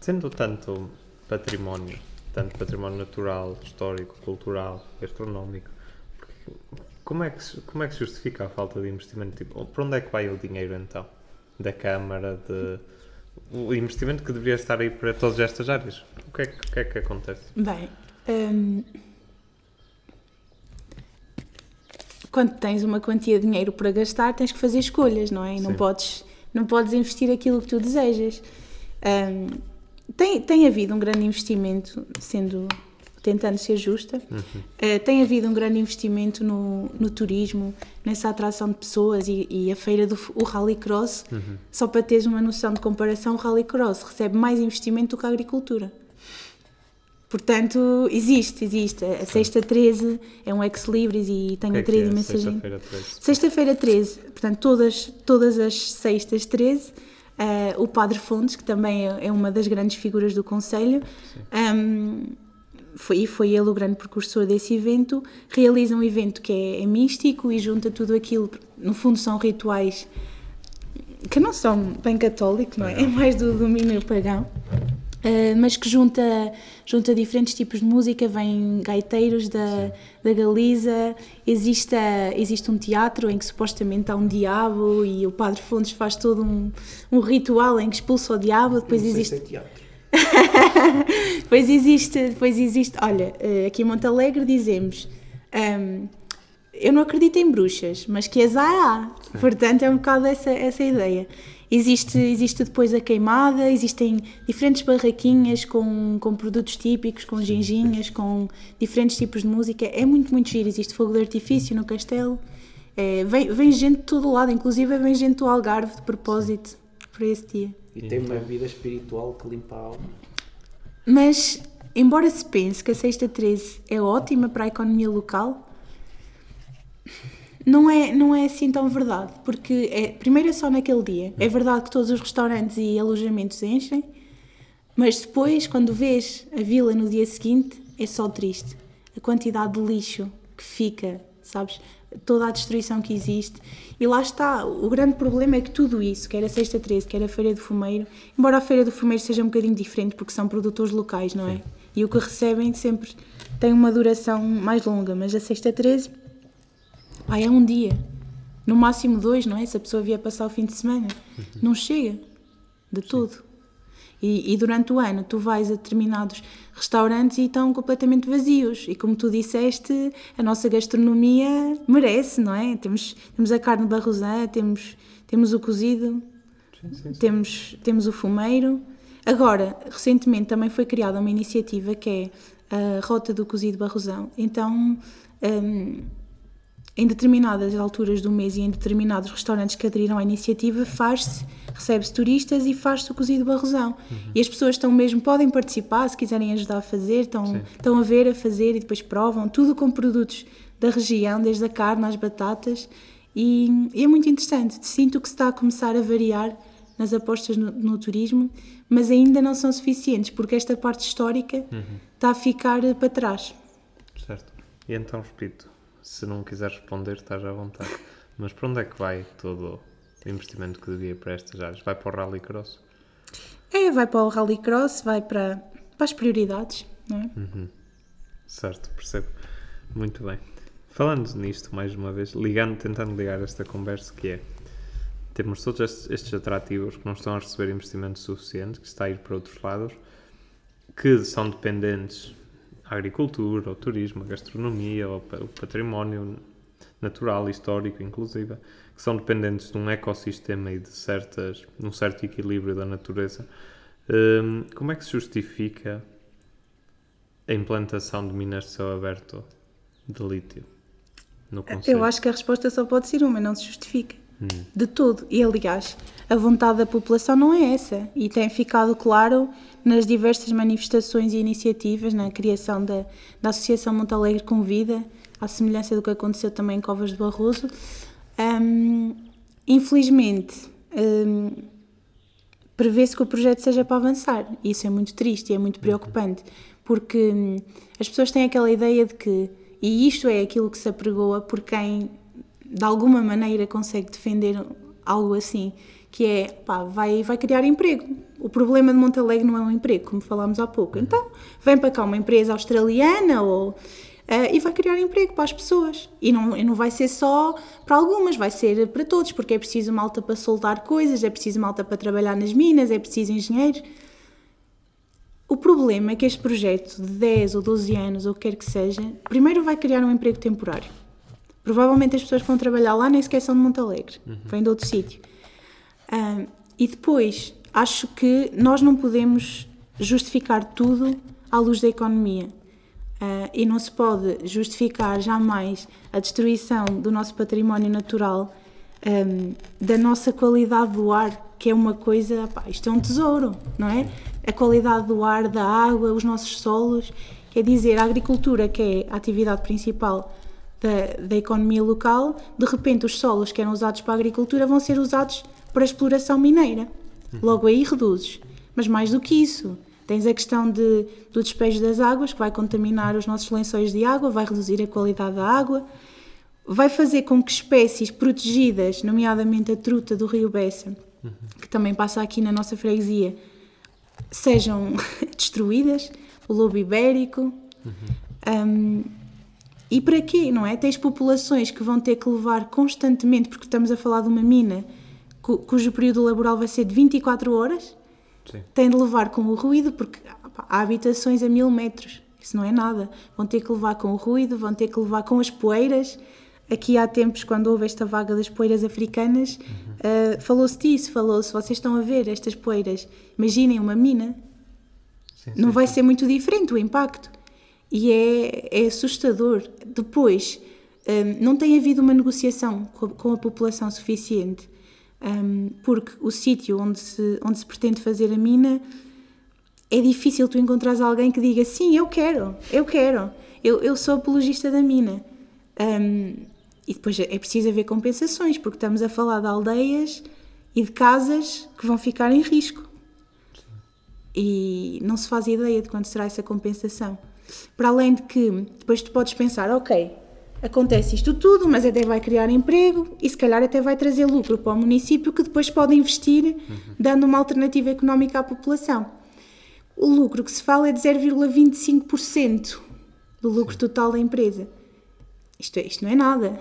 Sendo tanto património, tanto património natural, histórico, cultural, gastronómico, como é, que, como é que se justifica a falta de investimento? Tipo, para onde é que vai o dinheiro então? Da Câmara, de o investimento que deveria estar aí para todas estas áreas. O que é que, que, é que acontece? Bem, hum, quando tens uma quantia de dinheiro para gastar, tens que fazer escolhas, não é? E não podes, não podes investir aquilo que tu desejas. Hum, tem, tem havido um grande investimento, sendo tentando ser justa. Uhum. Uh, tem havido um grande investimento no, no turismo, nessa atração de pessoas e, e a feira do o Rallycross, uhum. só para teres uma noção de comparação, o Rallycross recebe mais investimento do que a agricultura. Portanto, existe, existe. A Sexta 13 é um ex-libris e tem que a trade é mensagem. Sexta-feira 13. Sexta-feira 13, portanto, todas, todas as sextas 13. Uh, o Padre Fontes, que também é, é, uma das grandes figuras do Conselho, um, foi, foi ele o grande precursor desse evento, realiza um evento que é, é místico e junta tudo aquilo, no fundo são rituais que não são bem católicos, não é? É mais do domínio pagão. Uh, mas que junta, junta diferentes tipos de música, vêm gaiteiros da, da Galiza, existe, existe um teatro em que supostamente há um diabo e o Padre Fontes faz todo um, um ritual em que expulsa o diabo, depois não existe... Se é teatro. [LAUGHS] pois existe, pois existe. Olha, eh, aqui em Montalegre dizemos. Um, eu não acredito em bruxas, mas que as há, há. Portanto, é um bocado essa, essa ideia. Existe, existe depois a queimada, existem diferentes barraquinhas com, com produtos típicos, com ginginhas, com diferentes tipos de música. É muito, muito giro. Existe fogo de artifício no castelo. É, vem, vem gente de todo lado, inclusive vem gente do Algarve de propósito para esse dia. E tem uma vida espiritual que limpa a alma. Mas, embora se pense que a Sexta 13 é ótima para a economia local, não é, não é assim tão verdade. Porque, é, primeiro, é só naquele dia. É verdade que todos os restaurantes e alojamentos enchem, mas depois, quando vês a vila no dia seguinte, é só triste. A quantidade de lixo que fica, sabes? Toda a destruição que existe. E lá está, o grande problema é que tudo isso, quer a Sexta 13, quer a Feira do Fumeiro, embora a Feira do Fumeiro seja um bocadinho diferente porque são produtores locais, não é? Sim. E o que recebem sempre tem uma duração mais longa, mas a Sexta 13 pá, é um dia, no máximo dois, não é? Se a pessoa vier passar o fim de semana, não chega de Sim. E, e, durante o ano tu vais a determinados restaurantes e estão completamente vazios. E como tu disseste, a nossa gastronomia merece, não é? Temos, temos a carne barrosã, temos, temos o cozido, sim, sim, sim. Temos, temos o fumeiro. Agora, recentemente também foi criada uma iniciativa que é a Rota do Cozido Barrosão. Então, um, em determinadas alturas do mês e em determinados restaurantes que aderiram à iniciativa, faz-se, recebe-se turistas e faz-se o cozido barrosão. Uhum. E as pessoas estão mesmo, podem participar, se quiserem ajudar a fazer, estão, estão a ver, a fazer e depois provam, tudo com produtos da região, desde a carne às batatas. E, e é muito interessante. Sinto que se está a começar a variar nas apostas no, no turismo, mas ainda não são suficientes, porque esta parte histórica uhum. está a ficar para trás. Certo. E então, repito, se não quiser responder, estás à vontade. Mas para onde é que vai todo o investimento que devia para estas áreas? Vai para o Rallycross? É, vai para o Rallycross, vai para, para as prioridades, não é? Uhum. Certo, percebo. Muito bem. Falando nisto, mais uma vez, ligando, tentando ligar esta conversa, que é temos todos estes, estes atrativos que não estão a receber investimento suficiente, que está a ir para outros lados, que são dependentes a agricultura, o turismo, a gastronomia, o património natural, histórico, inclusive, que são dependentes de um ecossistema e de, certas, um certo equilíbrio da natureza. Um, como é que se justifica a implantação de minas de céu aberto de lítio no Conselho? Eu acho que a resposta só pode ser uma, não se justifica. De todo. E, aliás, a vontade da população não é essa. E tem ficado claro nas diversas manifestações e iniciativas, na criação da, da Associação Montalegre com Vida, à semelhança do que aconteceu também em Covas de Barroso. Um, infelizmente, um, prevê-se que o projeto seja para avançar. Isso é muito triste e é muito preocupante, porque hum, as pessoas têm aquela ideia de que, e isto é aquilo que se apregoa por quem de alguma maneira consegue defender algo assim, que é, pá, vai, vai criar emprego. O problema de Montalegre não é um emprego, como falámos há pouco. Então, vem para cá uma empresa australiana ou, uh, e vai criar emprego para as pessoas. E não, e não vai ser só para algumas, vai ser para todos, porque é preciso malta para soltar coisas, é preciso malta para trabalhar nas minas, é preciso engenheiros. O problema é que este projeto de 10 ou 12 anos, ou o que quer que seja, primeiro vai criar um emprego temporário. Provavelmente as pessoas que vão trabalhar lá nem sequer são de Montalegre, uhum. vêm de outro sítio. Um, e depois, acho que nós não podemos justificar tudo à luz da economia. Uh, e não se pode justificar jamais a destruição do nosso património natural, um, da nossa qualidade do ar, que é uma coisa, pá, isto é um tesouro, não é? A qualidade do ar, da água, os nossos solos, quer dizer, a agricultura, que é a atividade principal da, da economia local, de repente os solos que eram usados para a agricultura vão ser usados para a exploração mineira. Logo aí reduzes. Mas mais do que isso, tens a questão de, do despejo das águas, que vai contaminar os nossos lençóis de água, vai reduzir a qualidade da água, vai fazer com que espécies protegidas, nomeadamente a truta do rio Bessa, que também passa aqui na nossa freguesia, sejam [LAUGHS] destruídas, o lobo ibérico. Uhum. Um, e para quê, não é? Tens populações que vão ter que levar constantemente, porque estamos a falar de uma mina cu, cujo período laboral vai ser de 24 horas, Sim. têm de levar com o ruído, porque há habitações a mil metros, isso não é nada. Vão ter que levar com o ruído, vão ter que levar com as poeiras. Aqui há tempos, quando houve esta vaga das poeiras africanas, uhum. uh, falou-se disso, falou-se, vocês estão a ver estas poeiras, imaginem uma mina, sim, não sim, vai sim. ser muito diferente o impacto e é, é assustador. Depois, um, não tem havido uma negociação com a, com a população suficiente, um, porque o sítio onde se, onde se pretende fazer a mina é difícil tu encontrares alguém que diga sim, eu quero, eu quero, eu, eu sou apologista da mina. Um, e depois é preciso haver compensações, porque estamos a falar de aldeias e de casas que vão ficar em risco. E não se faz ideia de quando será essa compensação. Para além de que depois tu podes pensar, ok, acontece isto tudo, mas até vai criar emprego e se calhar até vai trazer lucro para o município que depois pode investir uhum. dando uma alternativa económica à população. O lucro que se fala é de 0,25% do lucro Sim. total da empresa. Isto, é, isto não é nada.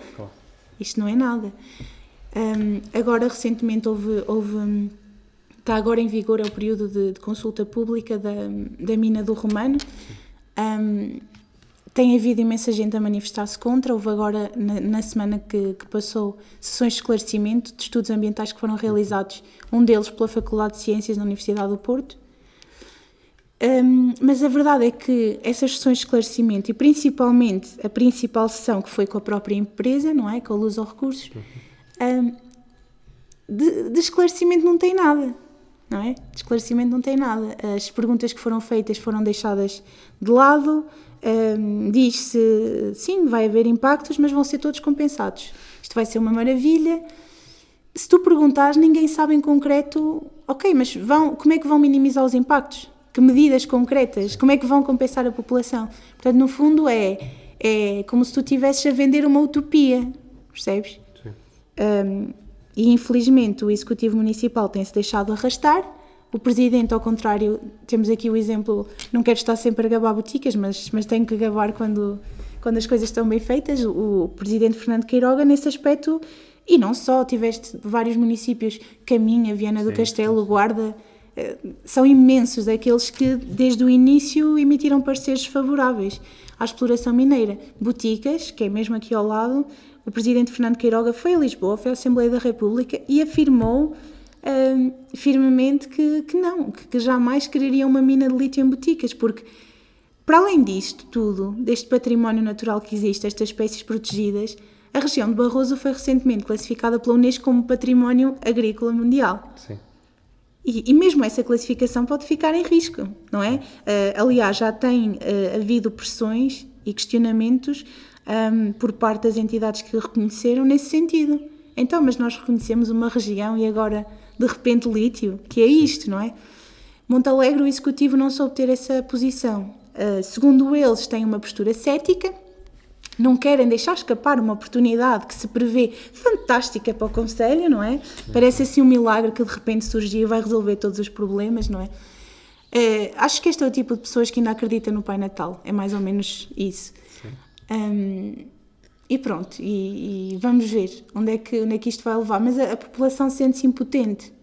Isto não é nada. Um, agora, recentemente, houve, houve está agora em vigor, é o período de, de consulta pública da, da mina do Romano. Um, tem havido imensa gente a manifestar-se contra. Houve agora, na, na semana que, que, passou, sessões de esclarecimento de estudos ambientais que foram realizados, um deles pela Faculdade de Ciências da Universidade do Porto. Um, mas a verdade é que essas sessões de esclarecimento, e principalmente a principal sessão que foi com a própria empresa, não é? Com a luz aos recursos, um, de, de esclarecimento não tem nada não é? De esclarecimento não tem nada. As perguntas que foram feitas foram deixadas de lado. Um, Diz-se, sim, vai haver impactos, mas vão ser todos compensados. Isto vai ser uma maravilha. Se tu perguntares, ninguém sabe em concreto, ok, mas vão, como é que vão minimizar os impactos? Que medidas concretas? Como é que vão compensar a população? Portanto, no fundo, é, é como se tu estivesses a vender uma utopia, percebes? Sim. Um, e infelizmente o Executivo Municipal tem-se deixado arrastar. O Presidente, ao contrário, temos aqui o exemplo, não quero estar sempre a gabar boticas, mas, mas tenho que gabar quando, quando as coisas estão bem feitas. O, Presidente Fernando Queiroga, nesse aspecto, e não só, tiveste vários municípios, Caminha, Viana do sim, Castelo, sim. Guarda, eh, são imensos aqueles que desde o início emitiram pareceres favoráveis à exploração mineira. Boticas, que é mesmo aqui ao lado, o presidente Fernando Queiroga foi a Lisboa, foi à Assembleia da República e afirmou hum, firmemente que, que não, que, que jamais quereria uma mina de lítio em boticas, porque para além disto tudo, deste património natural que existe, estas espécies protegidas, a região de Barroso foi recentemente classificada pela Unesco como Património Agrícola Mundial. Sim. E, e, mesmo essa classificação pode ficar em risco, não é? Uh, aliás, já tem uh, havido pressões e questionamentos um, por parte das entidades que reconheceram nesse sentido. Então, mas nós reconhecemos uma região e agora, de repente, lítio, que é isto, não é? Montalegre, o executivo não soube ter essa posição. Uh, segundo eles, têm uma postura cética, não querem deixar escapar uma oportunidade que se prevê fantástica para o Conselho, não é? Parece assim um milagre que de repente surgiu e vai resolver todos os problemas, não é? Uh, acho que este é o tipo de pessoas que ainda acreditam no Pai Natal, é mais ou menos isso. Um, e pronto, e, e, vamos ver onde é, que, onde é que isto vai levar. Mas a, a população sente-se impotente,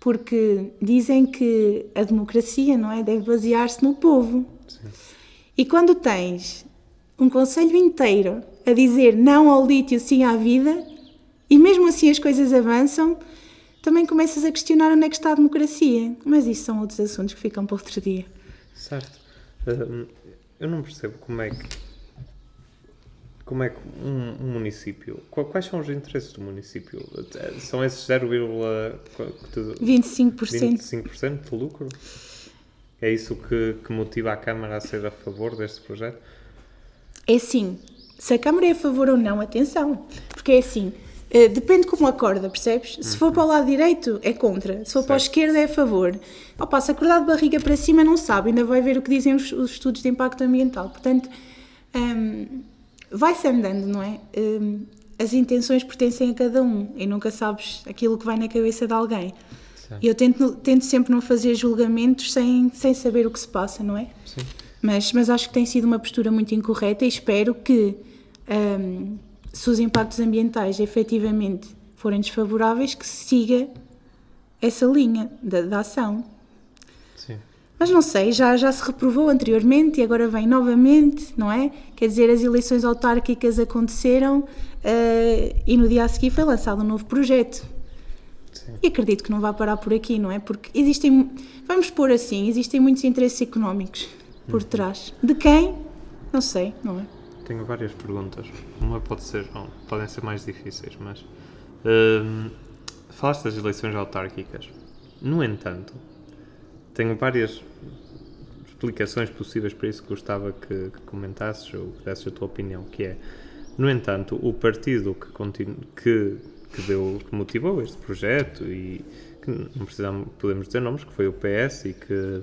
porque dizem que a democracia não é, deve basear-se no povo. Sim. E quando tens um conselho inteiro a dizer não ao lítio, sim à vida, e mesmo assim as coisas avançam, também começas a questionar onde é que está a democracia. Mas isso são outros assuntos que ficam para outro dia. Certo. eu não percebo como é que como é que um, um, município. Quais são os interesses do município? São esses 0,25% 25 de lucro? É isso que, que motiva a Câmara a ser a favor deste projeto? É sim. Se a Câmara é a favor ou não, atenção. Porque é assim. Eh, depende como acorda, percebes? Se for para o lado direito, é contra. Se for certo. para a esquerda, é a favor. Opa, se acordar de barriga para cima, não sabe. Ainda vai ver o que dizem os, os estudos de impacto ambiental. Portanto, hum, vai-se andando, não é? Um, as intenções pertencem a cada um e nunca sabes aquilo que vai na cabeça de alguém. E eu tento, tento sempre não fazer julgamentos sem, sem saber o que se passa, não é? Sim. Mas, mas acho que tem sido uma postura muito incorreta e espero que, um, se os impactos ambientais efetivamente forem desfavoráveis, que se siga essa linha da, da ação. Mas não sei, já, já se reprovou anteriormente e agora vem novamente, não é? Quer dizer, as eleições autárquicas aconteceram uh, e no dia a seguir foi lançado um novo projeto. Sim. E acredito que não vai parar por aqui, não é? Porque existem, vamos pôr assim, existem muitos interesses económicos por uhum. trás. De quem? Não sei, não é? Tenho várias perguntas. Uma pode ser, não, podem ser mais difíceis, mas. Uh, falaste das eleições autárquicas. No entanto, tenho várias explicações possíveis para isso que gostava que, que comentasses ou que desses a tua opinião, que é, no entanto, o partido que, continu, que, que, deu, que motivou este projeto e que não precisamos, podemos dizer nomes, que foi o PS e que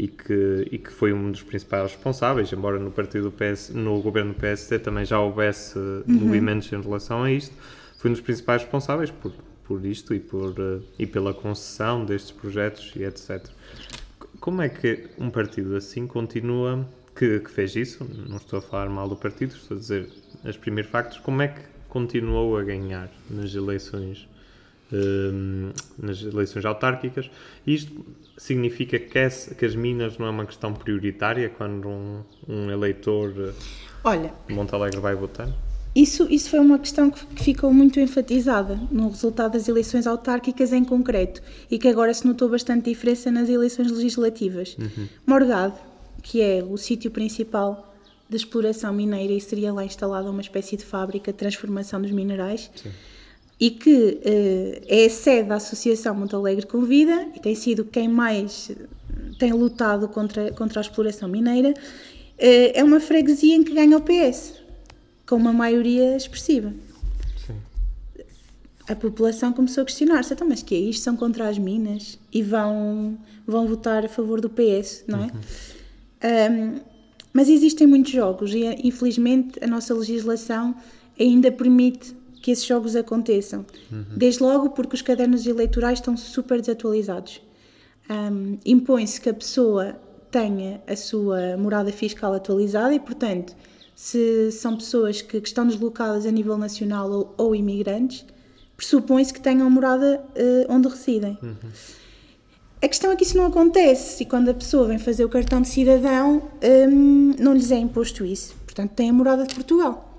e que, e que foi um dos principais responsáveis, embora no partido PS, no governo do PSD também já houvesse uhum. movimentos em relação a isto, foi um dos principais responsáveis por, por isto e, por, uh, e pela concessão destes projetos e etc. Como é que um partido assim continua, que, que, fez isso, não estou a falar mal do partido, estou a dizer os primeiros factos, como é que continuou a ganhar nas eleições hum, nas eleições autárquicas. Isto significa que, esse- que as minas não é uma questão prioritária quando um, um eleitor eh, Olha, de Montalegre vai votar? Isso, isso foi uma questão que, que ficou muito enfatizada no resultado das eleições autárquicas em concreto e que agora se notou bastante diferença nas eleições legislativas. Morgado, que é o sítio principal de exploração mineira e seria lá instalada uma espécie de fábrica de transformação dos minerais e que eh, é a sede da Associação Montalegre Convida e tem sido quem mais eh, tem lutado contra, contra a exploração mineira, eh, é uma freguesia em que ganha o PS, com uma maioria expressiva. Sim. A população começou a questionar-se, então, mas que é isto? São contra as minas e vão, vão votar a favor do PS, não é? Um, mas existem muitos jogos e, infelizmente, a nossa legislação ainda permite que esses jogos aconteçam. Desde logo porque os cadernos eleitorais estão super desatualizados. Um, Impõe-se que a pessoa tenha a sua morada fiscal atualizada e, portanto, se são pessoas que, que estão deslocadas a nível nacional ou, ou imigrantes, pressupõe-se que tenham morada eh, onde residem. A questão é que isso não acontece e quando a pessoa vem fazer o cartão de cidadão, hum, não lhes é imposto isso. Portanto, tem a morada de Portugal.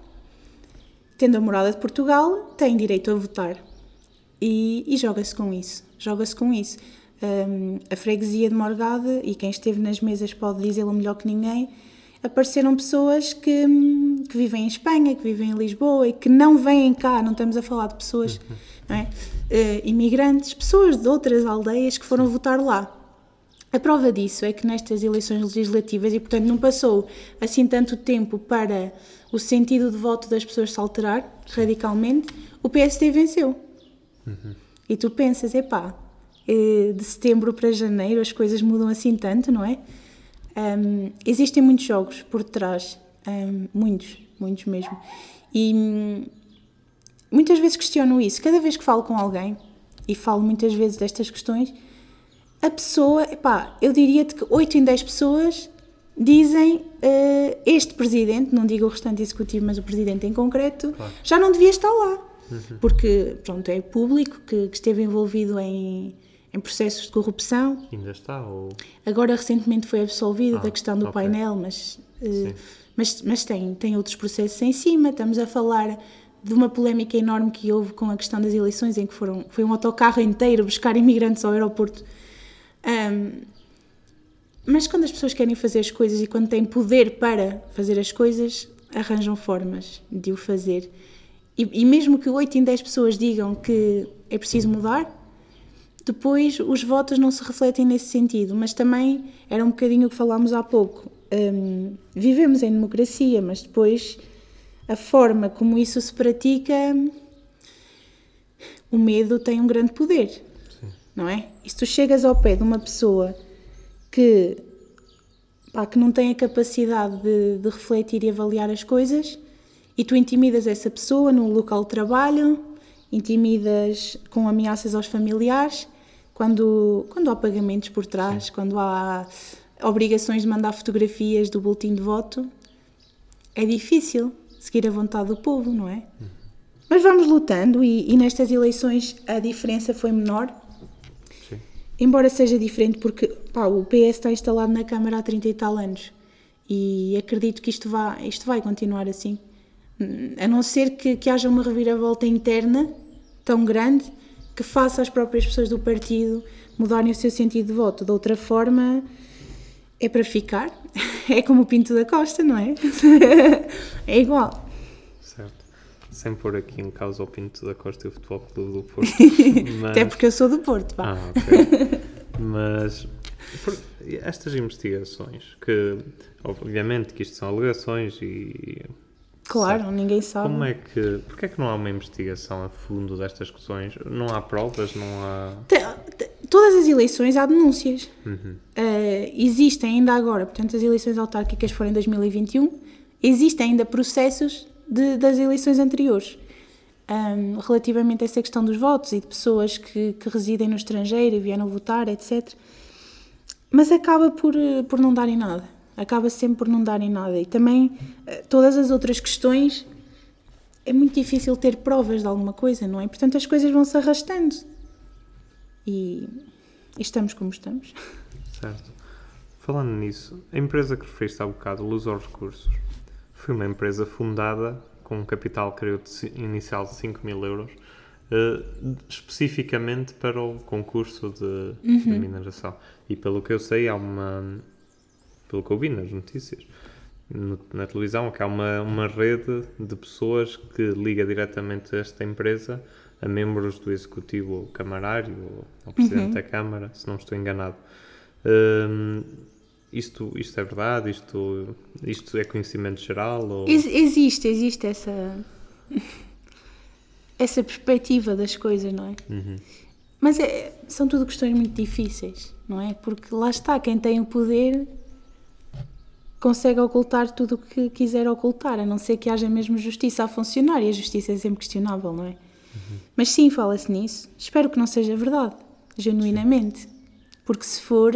Tendo a morada de Portugal, tem direito a votar. E, e joga-se com isso. Joga-se com isso. Hum, a freguesia de Morgada, e quem esteve nas mesas pode dizê-lo melhor que ninguém, apareceram pessoas que, que vivem em Espanha, que vivem em Lisboa e que não vêm cá, não estamos a falar de pessoas não é? Eh, imigrantes, pessoas de outras aldeias que foram votar lá. A prova disso é que nestas eleições legislativas, e portanto não passou assim tanto tempo para o sentido de voto das pessoas se alterar radicalmente, o PSD venceu. E tu pensas, epá, eh, de setembro para janeiro as coisas mudam assim tanto, não é? Hum, existem muitos jogos por trás, hum, muitos, muitos mesmo. E hum, muitas vezes questiono isso. Cada vez que falo com alguém, e falo muitas vezes destas questões, a pessoa, epá, eu diria-te que 8 em 10 pessoas dizem eh, este presidente, não digo o restante executivo, mas o presidente em concreto, já não devia estar lá. Porque, pronto, é público que, que esteve envolvido em, em processos de corrupção, Ainda está? Ou... Agora recentemente foi absolvido Ah, da questão do ok. painel, mas, Sim. mas, mas tem, tem outros processos em cima. Estamos a falar de uma polémica enorme que houve com a questão das eleições, em que foram, foi um autocarro inteiro buscar imigrantes ao aeroporto. Ahm, mas quando as pessoas querem fazer as coisas e quando têm poder para fazer as coisas, arranjam formas de o fazer. E, e mesmo que 8 em 10 pessoas digam que é preciso mudar, depois os votos não se refletem nesse sentido, mas também era um bocadinho o que falámos há pouco. Hum, vivemos em democracia, mas depois a forma como isso se pratica, o medo tem um grande poder, não é? E se tu chegas ao pé de uma pessoa que, pá, que não tem a capacidade de, de refletir e avaliar as coisas e tu intimidas essa pessoa no local de trabalho, intimidas com ameaças aos familiares, quando, quando há pagamentos por trás, quando há obrigações de mandar fotografias do boletim de voto, é difícil seguir a vontade do povo, não é? Mas vamos lutando e, e nestas eleições a diferença foi menor. Sim. Embora seja diferente porque pá, o PS está instalado na Câmara há 30 e tal anos e acredito que isto vai, isto vai continuar assim. Hum, A não ser que, que haja uma reviravolta interna tão grande que faça as próprias pessoas do partido mudarem o seu sentido de voto. De outra forma, é para ficar. [LAUGHS] É como o Pinto da Costa, não é? [LAUGHS] É igual. Certo. Sem pôr aqui em causa o Pinto da Costa e o Futebol Clube do Porto. [LAUGHS] mas... Até porque eu sou do Porto, pá. Ah, ok. Mas estas investigações, que obviamente que isto são alegações e claro, ninguém sabe. como é que. Porquê é que não há uma investigação a fundo destas questões? Não há provas, não há. Te- te- Todas as eleições há denúncias. Uhum. Eh, existem ainda agora, portanto, as eleições autárquicas foram em 2021, existem ainda processos de- das eleições anteriores. Ahm, relativamente a essa questão dos votos e de pessoas que, que residem no estrangeiro e vieram votar, etc. Mas acaba por, eh, por não dar em nada. Acaba sempre por não dar em nada. E também eh, todas as outras questões é muito difícil ter provas de alguma coisa, não é? Portanto, as coisas vão se arrastando. E, e estamos como estamos. Certo. Falando nisso, a empresa que referiste há bocado, Luz aos Recursos, foi uma empresa fundada com um capital, creio, inicial de 5 mil euros, uh, especificamente para o concurso de, uhum. de, mineração. E pelo que eu sei, há uma. Pelo que eu vi nas notícias, no, na televisão, que há uma, uma rede de pessoas que liga diretamente esta empresa a membros do executivo camarário ou ao presidente uhum. da Câmara, se não estou enganado. Um, isto, isto é verdade? Isto, isto é conhecimento geral? Ou... existe, existe essa, [LAUGHS] essa perspectiva das coisas, não é? Uhum. Mas é, são tudo questões muito difíceis, não é? Porque lá está, quem tem o poder consegue ocultar tudo o que quiser ocultar, a não ser que haja mesmo justiça a funcionar, e a justiça é sempre questionável, não é? Uhum. Mas sim, fala-se nisso. Espero que não seja verdade, genuinamente. Porque se for,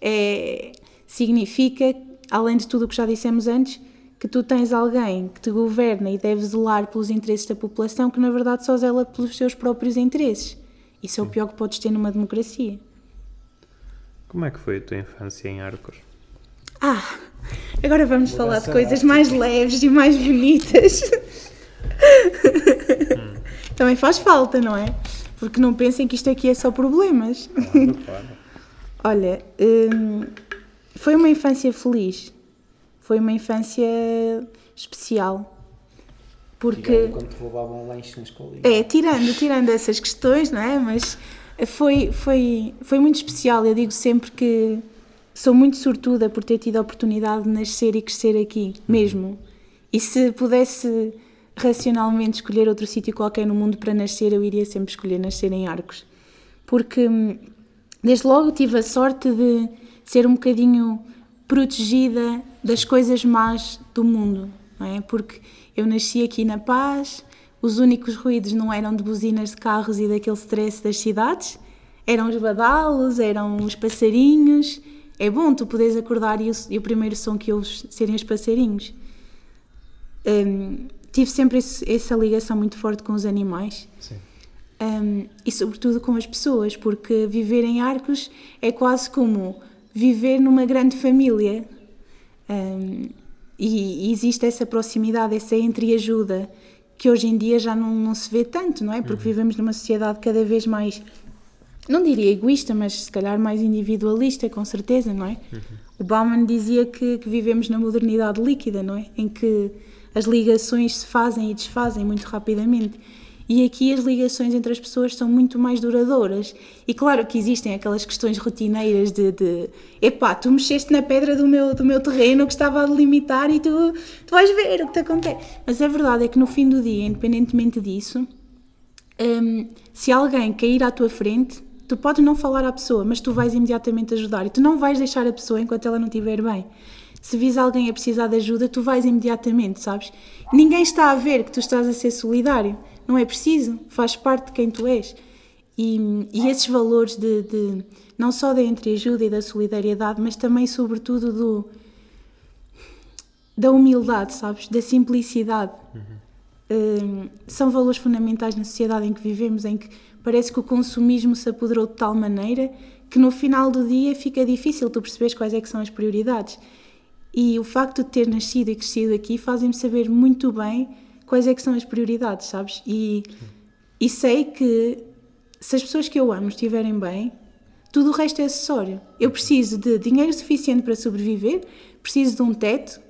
é, significa, além de tudo o que já dissemos antes, que tu tens alguém que te governa e deve zelar pelos interesses da população que na verdade só zela pelos seus próprios interesses. Isso é o pior que podes ter numa democracia. Como é que foi a tua infância em Arcos? Ah, agora vamos Vou falar de coisas mais leves e mais bonitas. Hum. Também faz falta, não é? Porque não pensem que isto aqui é só problemas. Claro, claro. Olha, hum, foi uma infância feliz. Foi uma infância especial. Porque. Tirando quando te roubavam lanche na escola. É, tirando, tirando essas questões, não é? Mas foi, foi, foi muito especial. Eu digo sempre que sou muito sortuda por ter tido a oportunidade de nascer e crescer aqui, mesmo. E se pudesse racionalmente escolher outro sítio qualquer no mundo para nascer, eu iria sempre escolher nascer em Arcos. Porque hum, desde logo tive a sorte de ser um bocadinho protegida das coisas más do mundo, não é? Porque eu nasci aqui na paz, os únicos ruídos não eram de buzinas de carros e daquele stress das cidades, eram os badalos, eram os passarinhos. É bom tu poderes acordar e o, e o primeiro som que ouves serem os passarinhos. Um, tive sempre esse, essa ligação muito forte com os animais. Sim. Um, e sobretudo com as pessoas, porque viver em Arcos é quase como viver numa grande família. Um, e, e, existe essa proximidade, essa entreajuda que hoje em dia já não, não se vê tanto, não é? Porque uhum. vivemos numa sociedade cada vez mais, não diria egoísta, mas se calhar mais individualista, com certeza, não é? Uhum. O Bauman dizia que, que vivemos na modernidade líquida, não é? Em que as ligações se fazem e desfazem muito rapidamente. E aqui as ligações entre as pessoas são muito mais duradouras. E claro que existem aquelas questões rotineiras de, de epá, tu mexeste na pedra do meu, do meu terreno que estava a delimitar e tu, tu vais ver o que te acontece. Mas a verdade é que no fim do dia, independentemente disso, hum, se alguém cair à tua frente, tu podes não falar à pessoa, mas tu vais imediatamente ajudar e tu não vais deixar a pessoa enquanto ela não estiver bem se vis alguém a precisar de ajuda, tu vais imediatamente, sabes? Ninguém está a ver que tu estás a ser solidário. Não é preciso, faz parte de quem tu és. E, e esses valores de, de, não só da entreajuda e da solidariedade, mas também, sobretudo, do, da humildade, sabes? Da simplicidade. Uhum. Um, são valores fundamentais na sociedade em que vivemos, em que parece que o consumismo se apoderou de tal maneira que no final do dia fica difícil tu perceberes quais é que são as prioridades. E o facto de ter nascido e crescido aqui fazem-me saber muito bem quais é que são as prioridades, sabes? E, e sei que se as pessoas que eu amo estiverem bem, tudo o resto é acessório. Eu preciso de dinheiro suficiente para sobreviver, preciso de um teto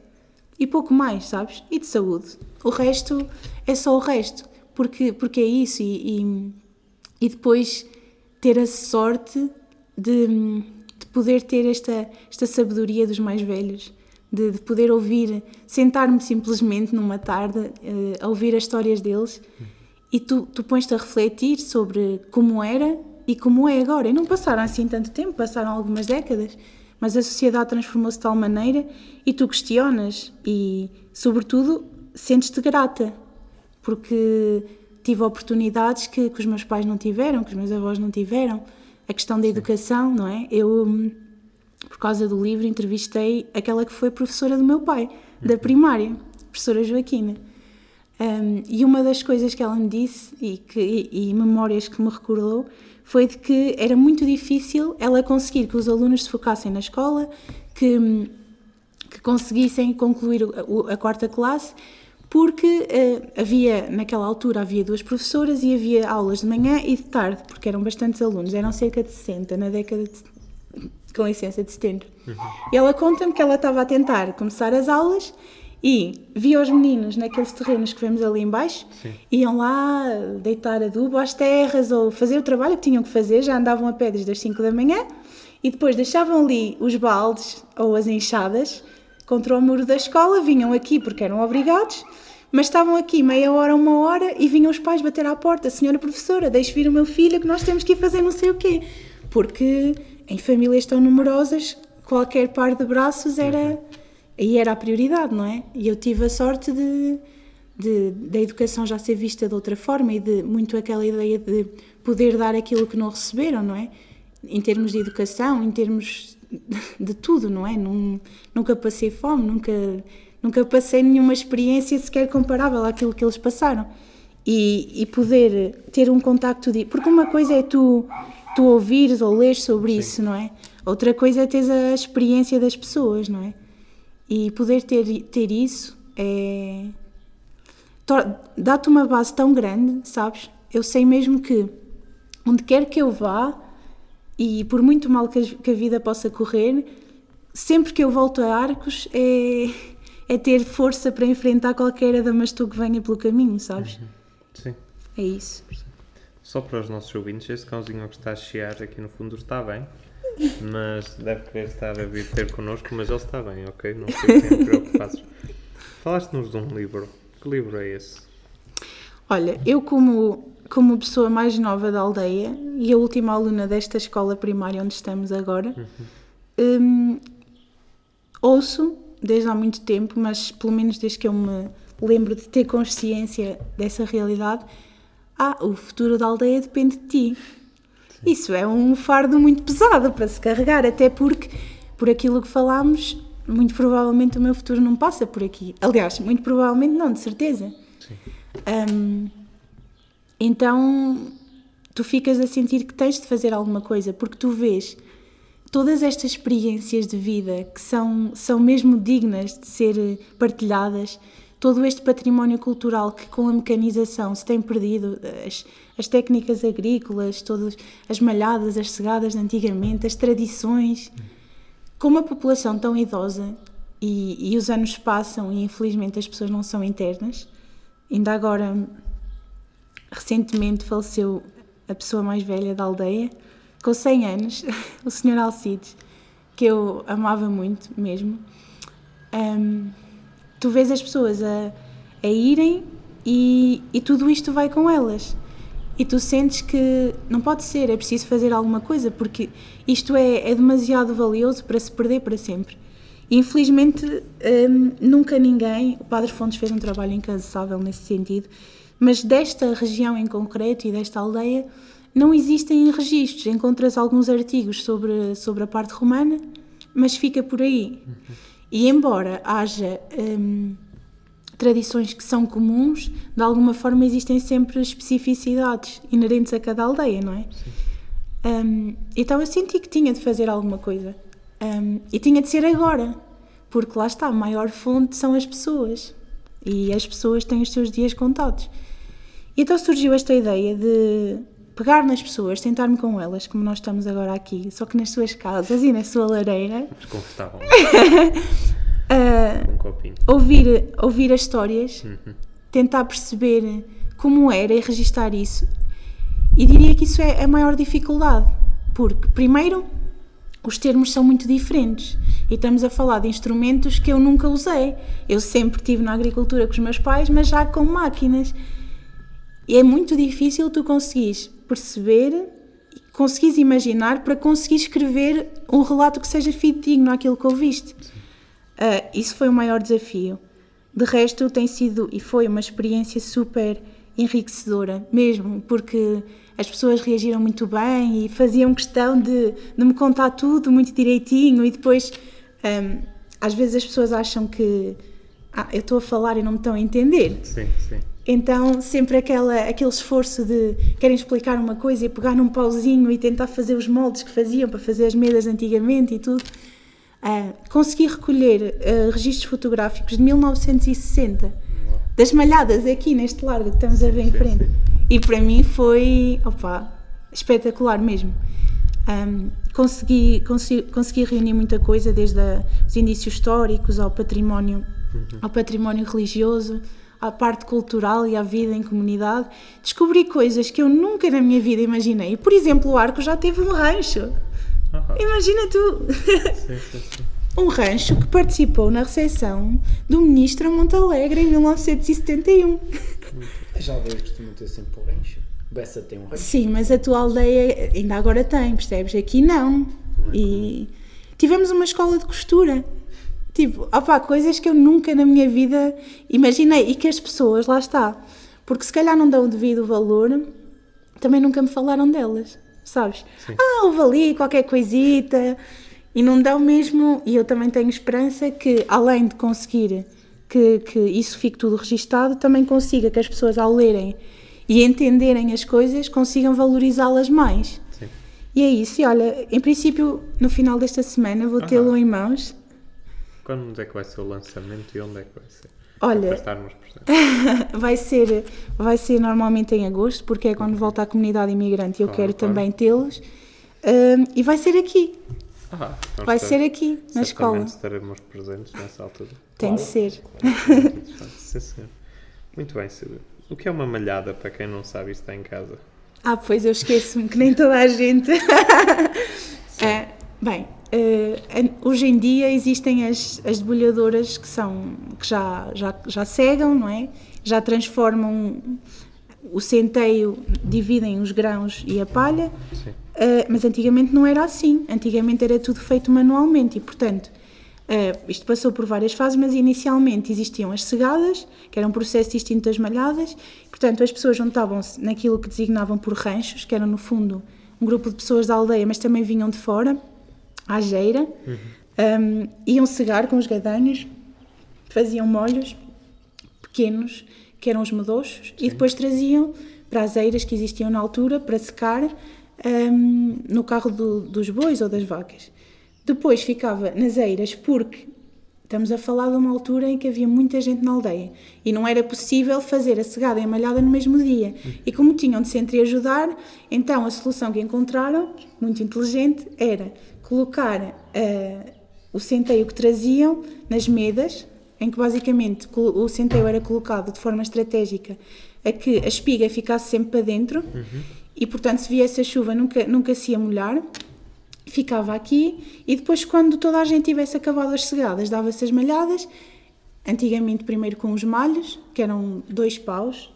e pouco mais, sabes? E de saúde. O resto é só o resto, porque, porque é isso. E, e, e depois ter a sorte de, de poder ter esta, esta sabedoria dos mais velhos de, de poder ouvir, sentar-me simplesmente numa tarde uh, a ouvir as histórias deles e tu, tu pões-te a refletir sobre como era e como é agora. E não passaram assim tanto tempo, passaram algumas décadas, mas a sociedade transformou-se de tal maneira e tu questionas e, sobretudo, sentes-te grata porque tive oportunidades que, que os meus pais não tiveram, que os meus avós não tiveram. A questão da educação, não é? Eu hum, por causa do livro, entrevistei aquela que foi professora do meu pai, da primária, professora Joaquina. Um, e uma das coisas que ela me disse e, que, e, e memórias que me recordou foi de que era muito difícil ela conseguir que os alunos se focassem na escola, que, que conseguissem concluir a, a quarta classe, porque uh, havia, naquela altura, havia duas professoras e havia aulas de manhã e de tarde, porque eram bastantes alunos, eram cerca de 60 na década de, com licença, de 70. Uhum. E ela conta-me que ela estava a tentar começar as aulas e via os meninos naqueles terrenos que vemos ali embaixo, Sim. iam lá deitar adubo às terras ou fazer o trabalho que tinham que fazer, já andavam a pé desde as 5 da manhã e depois deixavam ali os baldes ou as enxadas contra o muro da escola, vinham aqui porque eram obrigados, mas estavam aqui meia hora, uma hora e vinham os pais bater à porta, senhora professora, deixe vir o meu filho que nós temos que ir fazer não sei o quê, porque em famílias tão numerosas qualquer par de braços era uhum aí era a prioridade, não é? E eu tive a sorte de, de, da educação já ser vista de outra forma e de muito aquela ideia de poder dar aquilo que não receberam, não é? Em termos de educação, em termos de tudo, não é? Num, nunca passei fome, nunca, nunca passei nenhuma experiência sequer comparável àquilo que eles passaram. E, e poder ter um contacto de. Porque uma coisa é tu, tu ouvires ou leres sobre Sim. isso, não é? Outra coisa é teres a experiência das pessoas, não é? E poder ter, ter isso é. dá-te uma base tão grande, sabes? Eu sei mesmo que onde quer que eu vá, e por muito mal que a, vida possa correr, sempre que eu volto a Arcos é, é ter força para enfrentar qualquer adamastor que venha pelo caminho, sabes? Uhum. Sim. É isso. Só para os nossos ouvintes, esse cãozinho que está a chiar aqui no fundo está bem mas deve querer estar a vir ter connosco, mas ele está bem, ok? Não fiquem preocupados. Falaste-nos de um livro. Que livro é esse? Olha, eu como, como pessoa mais nova da aldeia e a última aluna desta escola primária onde estamos agora, uhum. um, ouço desde há muito tempo, mas pelo menos desde que eu me lembro de ter consciência dessa realidade, ah, o futuro da aldeia depende de ti. Isso é um fardo muito pesado para se carregar, até porque, por aquilo que falámos, muito provavelmente o meu futuro não passa por aqui. Aliás, muito provavelmente não, de certeza. Sim. Um, então, tu ficas a sentir que tens de fazer alguma coisa, porque tu vês todas estas experiências de vida que são, são mesmo dignas de ser partilhadas todo este património cultural que com a mecanização se tem perdido, as, as técnicas agrícolas, todas as malhadas, as cegadas de antigamente, as tradições. Com uma população tão idosa e, e os anos passam e infelizmente as pessoas não são internas, ainda agora, recentemente faleceu a pessoa mais velha da aldeia, com 100 anos, [LAUGHS] o Sr. Alcides, que eu amava muito mesmo. Um, tu vês as pessoas a, a irem e, e tudo isto vai com elas. E tu sentes que não pode ser, é preciso fazer alguma coisa, porque isto é, é demasiado valioso para se perder para sempre. Infelizmente, hum, nunca ninguém, o Padre Fontes fez um trabalho incansável nesse sentido, mas desta região em concreto e desta aldeia não existem registros. Encontras alguns artigos sobre, sobre a parte romana, mas fica por aí. E embora haja hum, tradições que são comuns, de alguma forma existem sempre especificidades inerentes a cada aldeia, não é? Um, então eu senti que tinha de fazer alguma coisa. Um, e tinha de ser agora, porque lá está, a maior fonte são as pessoas. E as pessoas têm os seus dias contados. E então surgiu esta ideia de pegar nas pessoas, sentar-me com elas, como nós estamos agora aqui, só que nas suas casas e na sua lareira. Desconfortável. uh, [LAUGHS] um copinho. Ouvir, ouvir as histórias, uhum. tentar perceber como era e registar isso. E diria que isso é a maior dificuldade, porque, primeiro, os termos são muito diferentes. E estamos a falar de instrumentos que eu nunca usei. Eu sempre estive na agricultura com os meus pais, mas já com máquinas. E é muito difícil tu conseguires perceber, conseguires imaginar para conseguir escrever um relato que seja fidedigno àquilo que ouviste. Uh, isso foi o maior desafio. De resto, tem sido e foi uma experiência super enriquecedora, mesmo, porque as pessoas reagiram muito bem e faziam questão de, de me contar tudo muito direitinho e depois, um, às vezes as pessoas acham que ah, eu estou a falar e não me estão a entender. Sim, sim. Então, sempre aquela, aquele esforço de querem explicar uma coisa e pegar num pauzinho e tentar fazer os moldes que faziam para fazer as mesas antigamente e tudo. Uh, consegui recolher uh, registros fotográficos de 1960, das malhadas aqui neste largo que estamos a ver em frente. E para mim foi opa, espetacular mesmo. Um, consegui, consegui, consegui reunir muita coisa, desde a- os indícios históricos ao património, ao património religioso, à parte cultural e à vida em comunidade. Descobri coisas que eu nunca na minha vida imaginei. Por exemplo, o Arco já teve um rancho. Ah, Imagina tu! sim, sim, sim. [LAUGHS] Um rancho que participou na recepção do ministro a Montalegre em 1971. As aldeias costumam ter sempre um [LAUGHS] rancho. Bessa tem um rancho. Sim, mas a tua aldeia ainda agora tem, percebes? Aqui não. E tivemos uma escola de costura. Tipo, opá, coisas que eu nunca na minha vida imaginei e que as pessoas, lá está, porque se calhar não dão o devido valor, também nunca me falaram delas, sabes? Ah, houve ali qualquer coisita e não dão mesmo. E eu também tenho esperança que, além de conseguir que, que isso fique tudo registado, também consiga que as pessoas, ao lerem e entenderem as coisas, consigam valorizá-las mais. Sim. E é isso, e olha, em princípio, no final desta semana vou tê-lo em mãos. Quando é que vai ser o lançamento e onde é que vai ser? Olha, [LAUGHS] vai ser, vai ser normalmente em agosto, porque é quando volta à comunidade imigrante e eu Claro, quero claro. também tê-los. Hum, e vai ser aqui, Ah, vai está- ser aqui, na escola. estaremos presentes nessa altura. Tem de ser. [LAUGHS] Sim, senhor. Muito bem, Silvia. O que é uma malhada para quem não sabe e está em casa? Ah, pois eu esqueço-me que nem toda a gente. [LAUGHS] É, bem, eh, hoje em dia existem as, as debulhadoras que são que já, já, já cegam, não é? Já transformam o centeio, dividem os grãos e a palha, eh, mas antigamente não era assim. Antigamente era tudo feito manualmente e, portanto, eh, isto passou por várias fases, mas inicialmente existiam as cegadas, que era um processo distinto das malhadas. Portanto, as pessoas juntavam-se naquilo que designavam por ranchos, que eram, no fundo, um grupo de pessoas da aldeia, mas também vinham de fora, à geira, um, iam cegar com os gadanhos, faziam molhos pequenos, que eram os medochos, e depois traziam para as eiras que existiam na altura para secar hum, no carro do- dos bois ou das vacas. Depois ficava nas eiras porque estamos a falar de uma altura em que havia muita gente na aldeia e não era possível fazer a cegada e a malhada no mesmo dia. E como tinham de se entreajudar, então a solução que encontraram, muito inteligente, era colocar ah, o centeio que traziam nas medas, em que basicamente o centeio era colocado de forma estratégica a que a espiga ficasse sempre para dentro e, portanto, se viesse a chuva nunca, nunca se ia molhar. Ficava aqui e depois, quando toda a gente tivesse acabado as cegadas, dava-se as malhadas. Antigamente, primeiro com os malhos, que eram dois paus,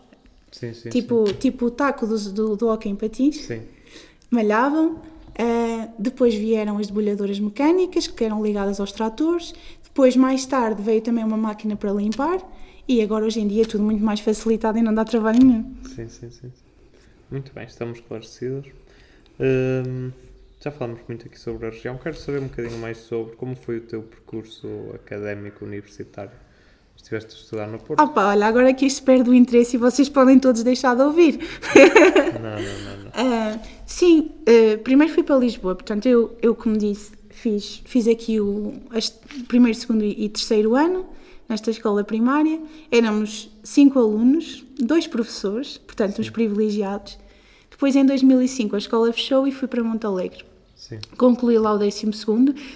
Sim, sim. tipo, tipo o taco do, do, do hockey em patins Sim. sim. malhavam. Ah, depois vieram as debulhadoras mecânicas, que eram ligadas aos tratores. Depois, mais tarde, veio também uma máquina para limpar. E agora, hoje em dia, é tudo muito mais facilitado e não dá trabalho nenhum. Sim, sim, sim. Muito bem, estamos esclarecidos. Hum, já falamos muito aqui sobre a região. Quero saber um bocadinho mais sobre como foi o teu percurso académico universitário. Estiveste a estudar no Porto? Opa, olha, agora que isto perde o interesse e vocês podem todos deixar de ouvir. Não, não, não. não. [LAUGHS] Ah, sim, ah, primeiro fui para Lisboa, portanto, eu, eu como disse, fiz, fiz aqui o as- primeiro, segundo e terceiro ano, nesta escola primária. Éramos cinco alunos, dois professores, portanto, os privilegiados. Depois, em 2005, a escola fechou e fui para Montalegre. Sim, Concluí lá o 12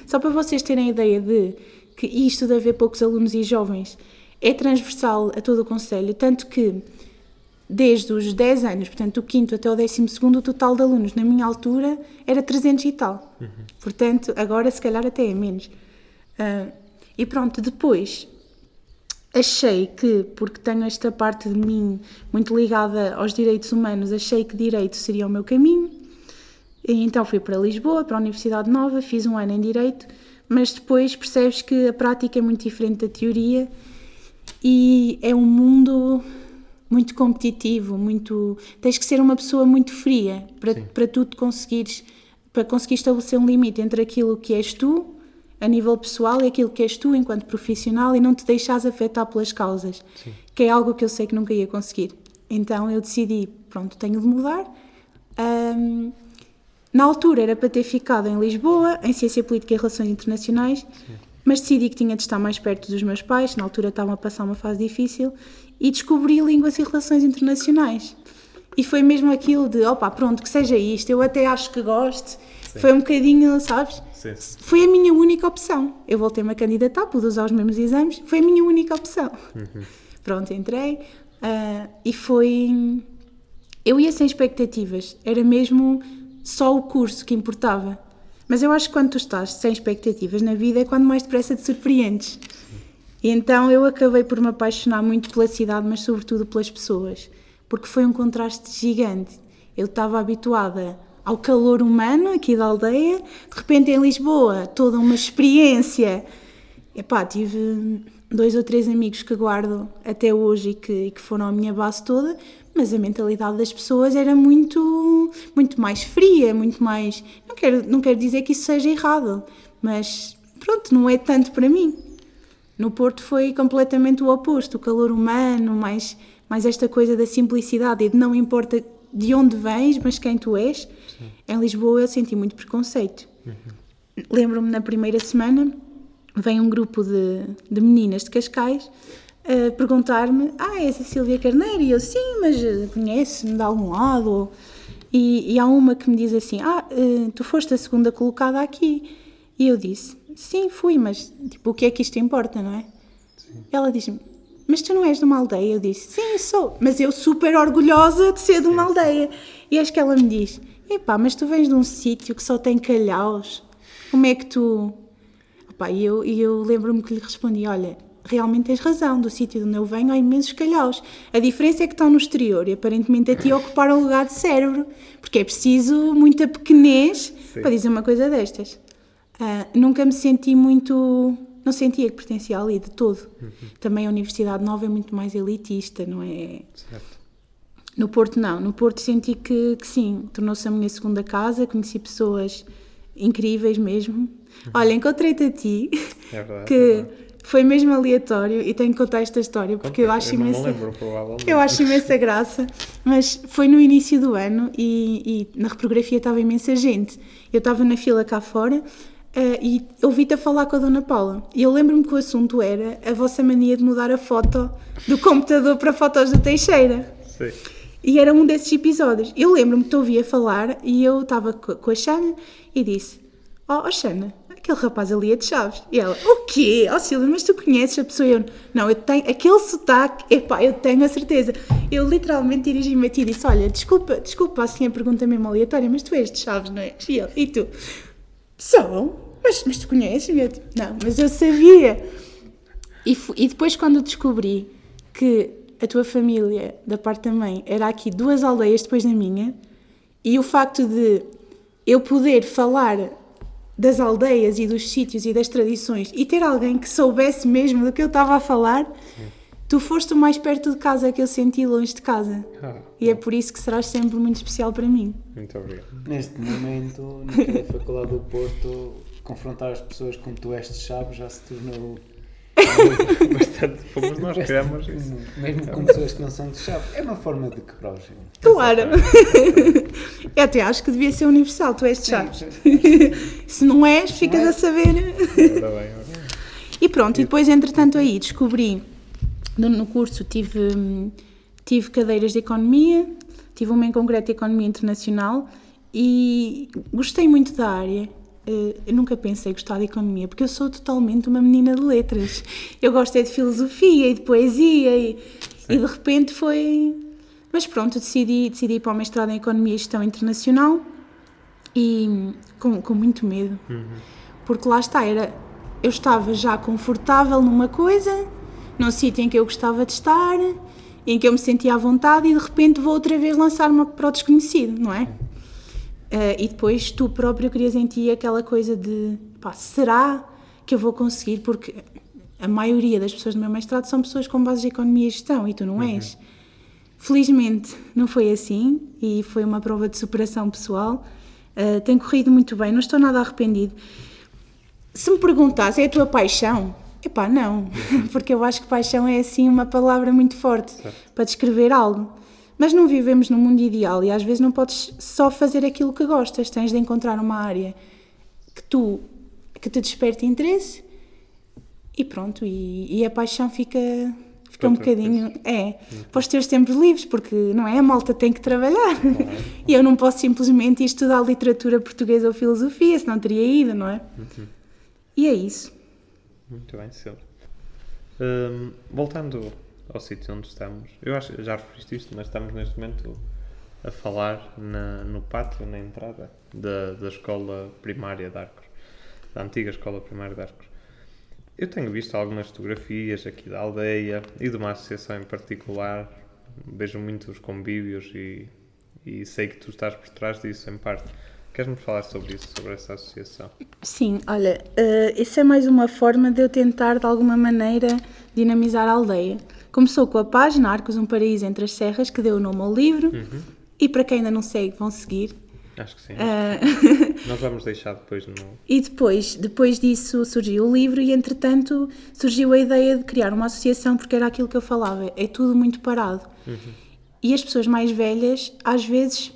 só para vocês terem a ideia de que isto de haver poucos alunos e jovens é transversal a todo o Conselho, tanto que desde os 10 anos, portanto do 5 até o 12 o total de alunos na minha altura era 300 e tal. Portanto, agora se calhar até é menos. Ah, e pronto, depois achei que, porque tenho esta parte de mim muito ligada aos direitos humanos, achei que direito seria o meu caminho. E então fui para Lisboa, para a Universidade Nova, fiz um ano em Direito, mas depois percebes que a prática é muito diferente da teoria e é um mundo muito competitivo, muito tens que ser uma pessoa muito fria para, Sim. para tu te conseguires para conseguir estabelecer um limite entre aquilo que és tu a nível pessoal é aquilo que és tu enquanto profissional e não te deixas afetar pelas causas, que é algo que eu sei que nunca ia conseguir. Então eu decidi, pronto, tenho de mudar. Ahm, na altura era para ter ficado em Lisboa, em Ciência Política e Relações Internacionais, mas decidi que tinha de estar mais perto dos meus pais, na altura estavam a passar uma fase difícil, e descobri Línguas e Relações Internacionais. E foi mesmo aquilo de, opa, pronto, que seja isto, eu até acho que gosto. Foi um bocadinho, sabes? Sim. Foi a minha única opção. Eu voltei-me a candidatar, pude usar os mesmos exames, foi a minha única opção. Pronto, entrei ah, e foi. Eu ia sem expectativas, era mesmo só o curso que importava. Mas eu acho que quando tu estás sem expectativas na vida é quando mais depressa te surpreendes. E então eu acabei por me apaixonar muito pela cidade, mas sobretudo pelas pessoas, porque foi um contraste gigante. Eu estava habituada ao calor humano aqui da aldeia, de repente em Lisboa, toda uma experiência. Epá, tive dois ou três amigos que guardo até hoje e que, e que foram a minha base toda, mas a mentalidade das pessoas era muito, muito mais fria, muito mais. Não quero, não quero dizer que isso seja errado, mas pronto, não é tanto para mim. No Porto foi completamente o oposto, o calor humano, mais, mais esta coisa da simplicidade e de não importa de onde vens, mas quem tu és. Em Lisboa eu senti muito preconceito. Lembro-me na primeira semana, vem um grupo de, de meninas de Cascais a perguntar-me: Ah, és a Silvia Carneiro? E eu, sim, mas eh, conhece-me de algum lado? E, e há uma que me diz assim: Ah, eh, tu foste a segunda colocada aqui. E eu disse: Sim, fui, mas tipo, o que é que isto importa, não é? Ela diz-me: Mas tu não és de uma aldeia? Eu disse: Sim, sou, mas eu super orgulhosa de ser de uma aldeia. E acho que ela me diz: Epá, mas tu vens de um sítio que só tem calhaus. Como é que tu. E eu, e eu lembro-me que lhe respondi: Olha, realmente tens razão, do sítio de onde eu venho há imensos calhaus. A diferença é que estão no exterior e aparentemente a ti ocuparam o lugar de cérebro, porque é preciso muita pequenez Sim. para dizer uma coisa destas. Ah, nunca me senti muito. Não sentia que pertencia ali de todo. Também a Universidade Nova é muito mais elitista, não é? Certo. No Porto, não. No Porto senti que, que sim, tornou-se a minha segunda casa, conheci pessoas incríveis mesmo. Olha, encontrei-te a ti, É verdade. é que verdade. Foi mesmo aleatório e tenho que contar esta história porque eu acho não me imensa. lembro, provavelmente. Eu acho imensa graça, mas foi no início do ano e, e na reprografia estava imensa gente. Eu estava na fila cá fora eh, e ouvi-te a falar com a Dona Paula. E eu lembro-me que o assunto era a vossa mania de mudar a foto do computador para fotos do Teixeira. Sim. E era um desses episódios. Eu lembro-me que te ouvi a falar e eu estava co- com a Xana e disse: Oh, oh Xana, aquele rapaz ali é de Chaves. E ela: O quê? Oh Silvia, mas tu conheces a pessoa? Eu: Não, eu tenho aquele sotaque, epá, eu tenho a certeza. Eu literalmente dirigi-me a ti e disse: Olha, desculpa, desculpa assim a pergunta mesmo aleatória, mas tu és de Chaves, não é? E, ele, e tu: Sou? Mas, mas tu conheces-me? Eu, tipo, Não, mas eu sabia. E, e depois, quando descobri que a tua família, da parte da mãe, era aqui duas aldeias depois da minha, e o facto de eu poder falar das aldeias e dos sítios e das tradições e ter alguém que soubesse mesmo do que eu estava a falar, tu foste o mais perto de casa que eu senti longe de casa. Ah, E é por isso que serás sempre muito especial para mim. muito obrigado. Neste momento, naquela Faculdade do Porto, confrontar as pessoas como tu és de Chaves já se tornou. [LAUGHS] Bastante. Fomos nós que criamos isso. Mesmo com pessoas que não são de Chaves. É uma forma de quebrar o gelo. Claro! [LAUGHS] eu até acho que devia ser universal, tu és de Chaves. [LAUGHS] Se não és, ficas é. a saber. Ora bem, ora bem. E pronto, e depois, entretanto, aí descobri, no, no curso tive, tive cadeiras de economia, tive uma em concreto de economia internacional e gostei muito da área. Eh, Eu nunca pensei gostar de economia, porque eu sou totalmente uma menina de letras. Eu gosto é de filosofia e de poesia e, e de repente foi... Mas pronto, decidi, decidi ir para o mestrado em Economia e Gestão Internacional e com, com muito medo. Porque lá está, era, eu estava já confortável numa coisa, num sítio em que eu gostava de estar, em que eu me sentia à vontade e de repente vou outra vez lançar-me para o desconhecido, não é? Eh, e depois tu próprio crias em ti aquela coisa de pá, será que eu vou conseguir? Porque a maioria das pessoas do meu mestrado são pessoas com bases de economia e gestão e tu não és. Felizmente não foi assim e foi uma prova de superação pessoal. Uh, tem corrido muito bem, não estou nada arrependido. se me perguntasse, é a tua paixão? Epá, não, [LAUGHS] porque eu acho que paixão é assim uma palavra muito forte Certo. para descrever algo. Mas não vivemos num mundo ideal e às vezes não podes só fazer aquilo que gostas, tens de encontrar uma área que tu que te desperte interesse e pronto, e, e a paixão fica, fica um bocadinho. É, para os teus tempos livres, porque não é? A malta tem que trabalhar. E eu não posso simplesmente ir estudar literatura portuguesa ou filosofia, senão teria ido, não é? E é isso. Muito bem, Silvio. Hum, voltando ao sítio onde estamos, eu acho já referiste isto, mas estamos neste momento a falar na- no pátio, na entrada da, da escola primária de Arcos, da antiga escola primária de Arcos. Eu tenho visto algumas fotografias aqui da aldeia e de uma associação em particular. Vejo muitos convívios e, e sei que tu estás por trás disso em parte. Queres-me falar sobre isso, sobre essa associação? Sim, olha, eh, isso é mais uma forma de eu tentar, de alguma maneira, dinamizar a aldeia. Começou com a página Arcos, um Paraíso entre as Serras, que deu o nome ao livro, e para quem ainda não segue, vão seguir. Acho que sim. Eh, [LAUGHS] Nós vamos deixar depois no, E depois, depois disso surgiu o livro e entretanto surgiu a ideia de criar uma associação porque era aquilo que eu falava, é tudo muito parado. E as pessoas mais velhas, às vezes,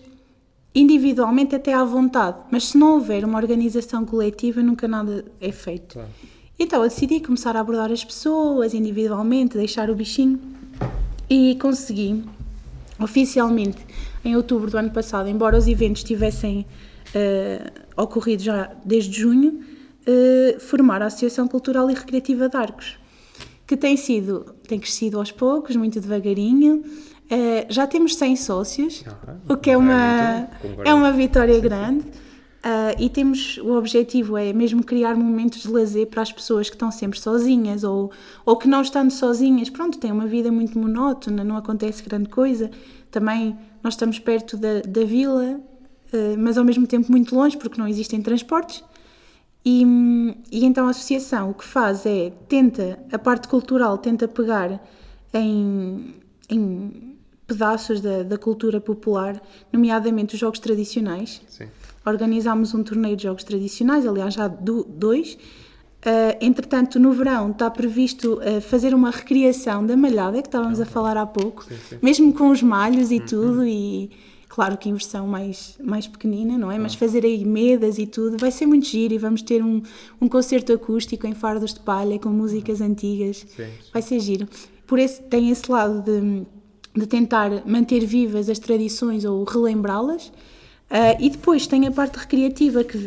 individualmente até à vontade, mas se não houver uma organização coletiva, nunca nada é feito. Claro. Então eu decidi começar a abordar as pessoas individualmente, deixar o bichinho e consegui oficialmente em outubro do ano passado, embora os eventos tivessem eh, ocorrido já desde junho, eh, formar a Associação Cultural e Recreativa de Arcos, que tem sido, tem crescido aos poucos, muito devagarinho. Eh, já temos 100 sócios, Ah, o que é é uma, é uma vitória grande. Ah, e temos o objetivo é mesmo criar momentos de lazer para as pessoas que estão sempre sozinhas ou, ou que não estando sozinhas, pronto, têm uma vida muito monótona, não acontece grande coisa. Também nós estamos perto da, da vila, ah, mas ao mesmo tempo muito longe porque não existem transportes. E, e então a associação o que faz é tenta, a parte cultural tenta pegar em, em pedaços da, da cultura popular, nomeadamente os jogos tradicionais. Sim. Organizámos um torneio de jogos tradicionais, aliás, já do, dois. Ah, entretanto, no verão está previsto ah, fazer uma recriação da malhada, que estávamos a falar há pouco, mesmo com os malhos e tudo, e claro que em versão mais, mais pequenina, não é? Mas fazer aí medas e tudo, vai ser muito giro e vamos ter um, um concerto acústico em fardos de palha com músicas antigas, Sim, vai ser giro. Por esse, tem esse lado de, de tentar manter vivas as tradições ou relembrá-las. Ah, e depois tem a parte recreativa, que,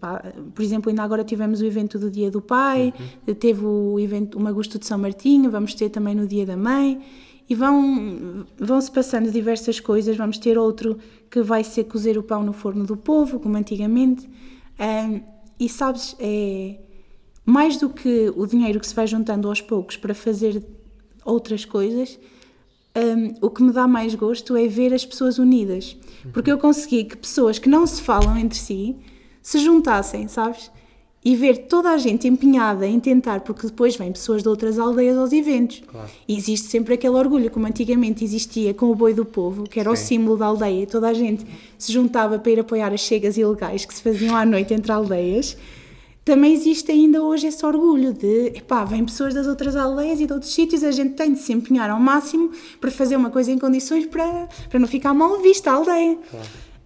pá, por exemplo, ainda agora tivemos o evento do Dia do Pai, teve o evento, o Magusto de São Martinho, vamos ter também no Dia da Mãe, e vão, vão-se passando diversas coisas. Vamos ter outro que vai ser cozer o pão no forno do povo, como antigamente. Ah, e sabes, é mais do que o dinheiro que se vai juntando aos poucos para fazer outras coisas, hum, o que me dá mais gosto é ver as pessoas unidas. Porque eu consegui que pessoas que não se falam entre si se juntassem, sabes? E ver toda a gente empenhada em tentar, porque depois vêm pessoas de outras aldeias aos eventos. Claro. E existe sempre aquele orgulho, como antigamente existia com o boi do povo, que era o Sim. símbolo da aldeia. Toda a gente se juntava para ir apoiar as chegas ilegais que se faziam à noite entre aldeias também existe ainda hoje esse orgulho de, epá, vêm pessoas das outras aldeias e de outros sítios, a gente tem de se empenhar ao máximo para fazer uma coisa em condições para, para não ficar mal vista a aldeia.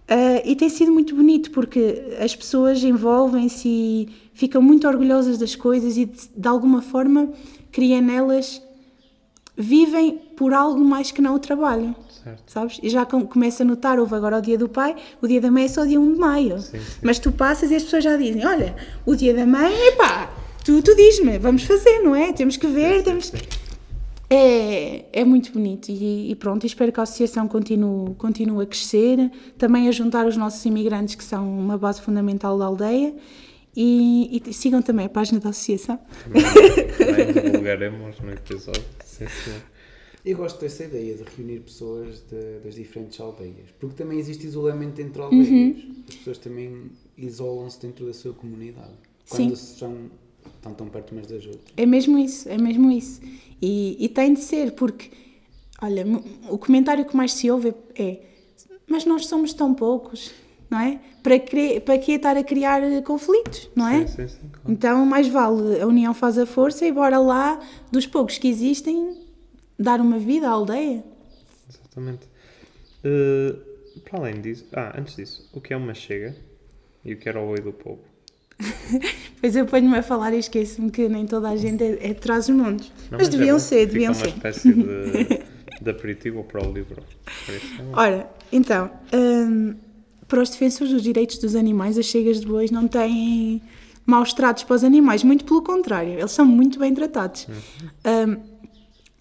Ah, e tem sido muito bonito porque as pessoas envolvem-se e ficam muito orgulhosas das coisas e de, de alguma forma criam nelas, vivem por algo mais que não o trabalho. Certo. Sabes? E já com- começa a notar, houve agora o dia do pai, o dia da mãe é só dia 1 de maio. Sim, sim. Mas tu passas e as pessoas já dizem: Olha, o dia da mãe, epá, tu, tu diz-me, vamos fazer, não é? Temos que ver, temos. É, é muito bonito e, e pronto, espero que a associação continue, continue a crescer, também a juntar os nossos imigrantes que são uma base fundamental da aldeia e, e sigam também a página da associação. Também divulgaremos no episódio. Sim, senhor. Eu gosto dessa ideia de reunir pessoas de- das diferentes aldeias, porque também existe isolamento entre aldeias. As pessoas também isolam-se dentro da sua comunidade. Sim. Quando estão, tão perto umas das outras. É mesmo isso, é mesmo isso. E, e tem de ser, porque, olha, o comentário que mais se ouve é: Mas nós somos tão poucos. não é? Para, cre... para que estar a criar eh, conflitos, não é? Sim, sim, sim, claro. Então, mais vale a união faz a força e bora lá, dos poucos que existem, dar uma vida à aldeia. Exatamente. Eh, para além disso, ah, antes disso, o que é uma chega e o que era o oi do povo? [LAUGHS] Pois eu ponho-me a falar e esqueço-me que nem toda a gente é, é de trás os montes. Não, mas, é deviam bom, ser, deviam uma ser. espécie de, [LAUGHS] de aperitivo para o livro. É. Ora, então, hum, para os defensores dos direitos dos animais, as chegas de bois não têm maus tratos para os animais, muito pelo contrário, eles são muito bem tratados. Hum,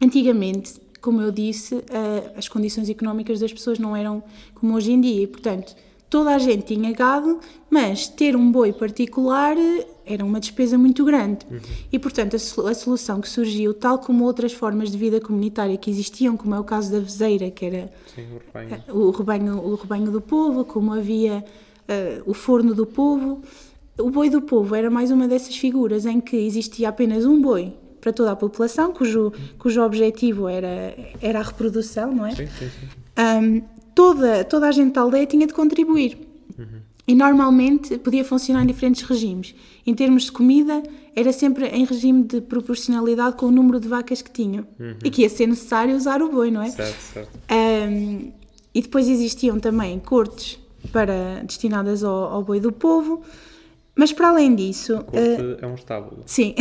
antigamente, como eu disse, ah, as condições económicas das pessoas não eram como hoje em dia e, portanto, toda a gente tinha gado, mas ter um boi particular eh, era uma despesa muito grande. E, portanto, a, sol- a solução que surgiu, tal como outras formas de vida comunitária que existiam, como é o caso da vezeira, que era Sim, o rebanho. o rebanho, o rebanho do povo, como havia eh, o forno do povo. O boi do povo era mais uma dessas figuras em que existia apenas um boi para toda a população, cujo, cujo objetivo era, era a reprodução, não é? Sim, sim, sim. Ahm, toda, toda a gente da aldeia tinha de contribuir. E normalmente podia funcionar em diferentes regimes. Em termos de comida, era sempre em regime de proporcionalidade com o número de vacas que tinham. E que ia ser necessário usar o boi, não é? Certo, certo. Um, e depois existiam também cortes para, destinadas ao, ao boi do povo. Mas para além disso. uh, é um estábulo. Sim,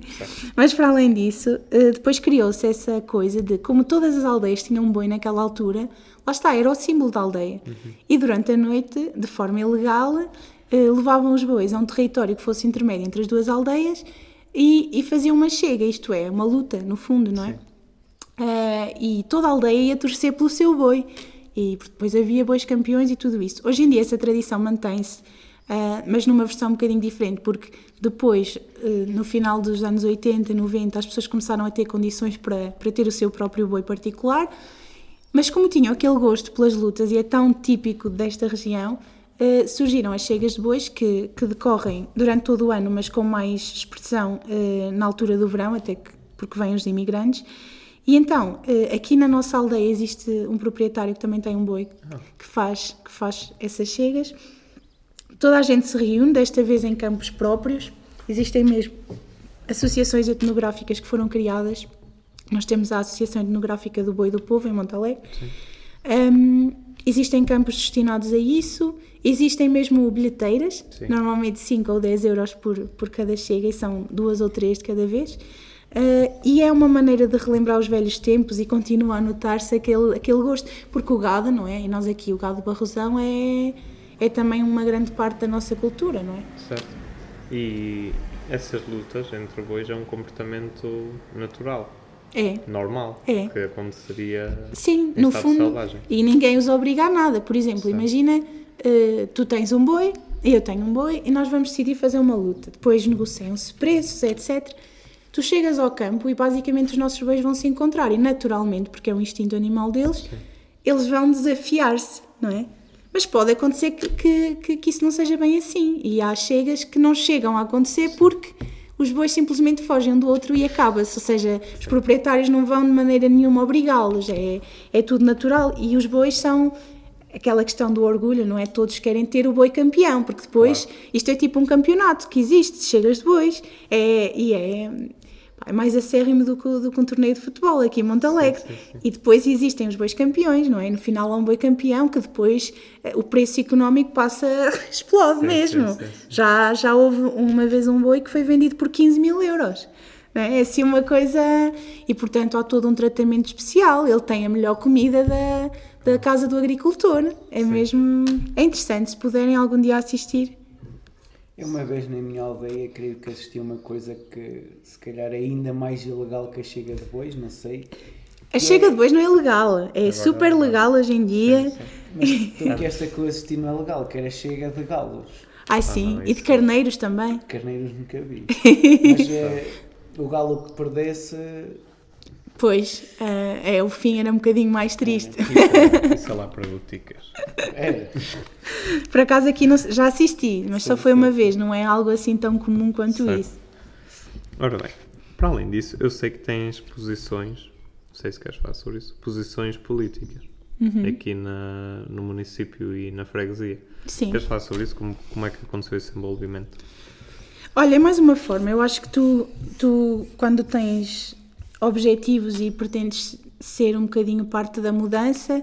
[LAUGHS] mas para além disso, eh, depois criou-se essa coisa de como todas as aldeias tinham um boi naquela altura, lá está, era o símbolo da aldeia. E durante a noite, de forma ilegal, eh, levavam os bois a um território que fosse intermédio entre as duas aldeias e, e faziam uma chega, isto é, uma luta, no fundo, não é? E toda a aldeia ia torcer pelo seu boi. E depois havia bois campeões e tudo isso. Hoje em dia essa tradição mantém-se, ah, mas numa versão um bocadinho diferente, porque depois, eh, no final dos anos 80, 90, as pessoas começaram a ter condições para, para ter o seu próprio boi particular, mas como tinham aquele gosto pelas lutas e é tão típico desta região, eh, surgiram as chegas de bois que, que decorrem durante todo o ano, mas com mais expressão na altura do verão, até que, porque vêm os imigrantes. E então, aqui na nossa aldeia existe um proprietário que também tem um boi que faz, que faz essas chegas. Toda a gente se reúne, desta vez em campos próprios. Existem mesmo associações etnográficas que foram criadas. Nós temos a Associação Etnográfica do Boi do Povo, em Montalegre. Um, existem campos destinados a isso. Existem mesmo bilheteiras, Sim. normalmente 5 ou 10 euros por, por cada chega, e são duas ou três de cada vez. Uh, e é uma maneira de relembrar os velhos tempos e continua a notar-se aquele, aquele gosto, porque o gado, não é? E nós aqui, o gado barrosão é, é também uma grande parte da nossa cultura, não é? Certo. E essas lutas entre bois é um comportamento natural, É. normal, É. que aconteceria Sim, no fundo. selvagem. E ninguém os obriga a nada. Por exemplo, Certo. imagina, eh, tu tens um boi, eu tenho um boi, e nós vamos decidir fazer uma luta. Depois negociam-se preços, etc. Tu chegas ao campo e basicamente os nossos bois vão se encontrar. E naturalmente, porque é um instinto animal deles, eles vão desafiar-se, não é? Mas pode acontecer que, que, que, que isso não seja bem assim. E há chegas que não chegam a acontecer porque os bois simplesmente fogem um do outro e acaba-se. Ou seja, os proprietários não vão de maneira nenhuma obrigá-los. É, é tudo natural. E os bois são aquela questão do orgulho, não é? Todos querem ter o boi campeão, porque depois isto é tipo um campeonato que existe, chegas de bois, é, e é mais acérrimo do que, do que um torneio de futebol aqui em Montalegre. Sim, sim, sim. E depois existem os bois campeões, não é? No final há um boi campeão que depois eh, o preço económico passa, [LAUGHS] explode mesmo. Já, já houve uma vez um boi que foi vendido por 15 mil euros. É É assim uma coisa. E portanto há todo um tratamento especial. Ele tem a melhor comida da, da casa do agricultor. É mesmo. É interessante se puderem algum dia assistir. Eu uma vez na minha aldeia creio que assisti uma coisa que se calhar é ainda mais ilegal que a chega de bois, não sei. A chega de bois não é legal. É super legal hoje em dia. Mas tu que esta que eu assisti não é legal, que era chega de galos. Ai sim, não, e de carneiros também. Carneiros nunca vi. [LAUGHS] Mas eh, o galo que perdesse Pois, eh, é, o fim era um bocadinho mais triste. Isso, isso é lá para boticas. era. Por acaso aqui não- já assisti, mas só Sim, foi uma sim, vez, não é algo assim tão comum quanto Certo. isso. Ora bem, para além disso, eu sei que tens posições, não sei se queres falar sobre isso, posições políticas. aqui na, no município e na freguesia. Sim. Queres falar sobre isso? Como, como é que aconteceu esse envolvimento? Olha, é mais uma forma. Eu acho que tu, tu, quando tens objetivos e pretendes ser um bocadinho parte da mudança,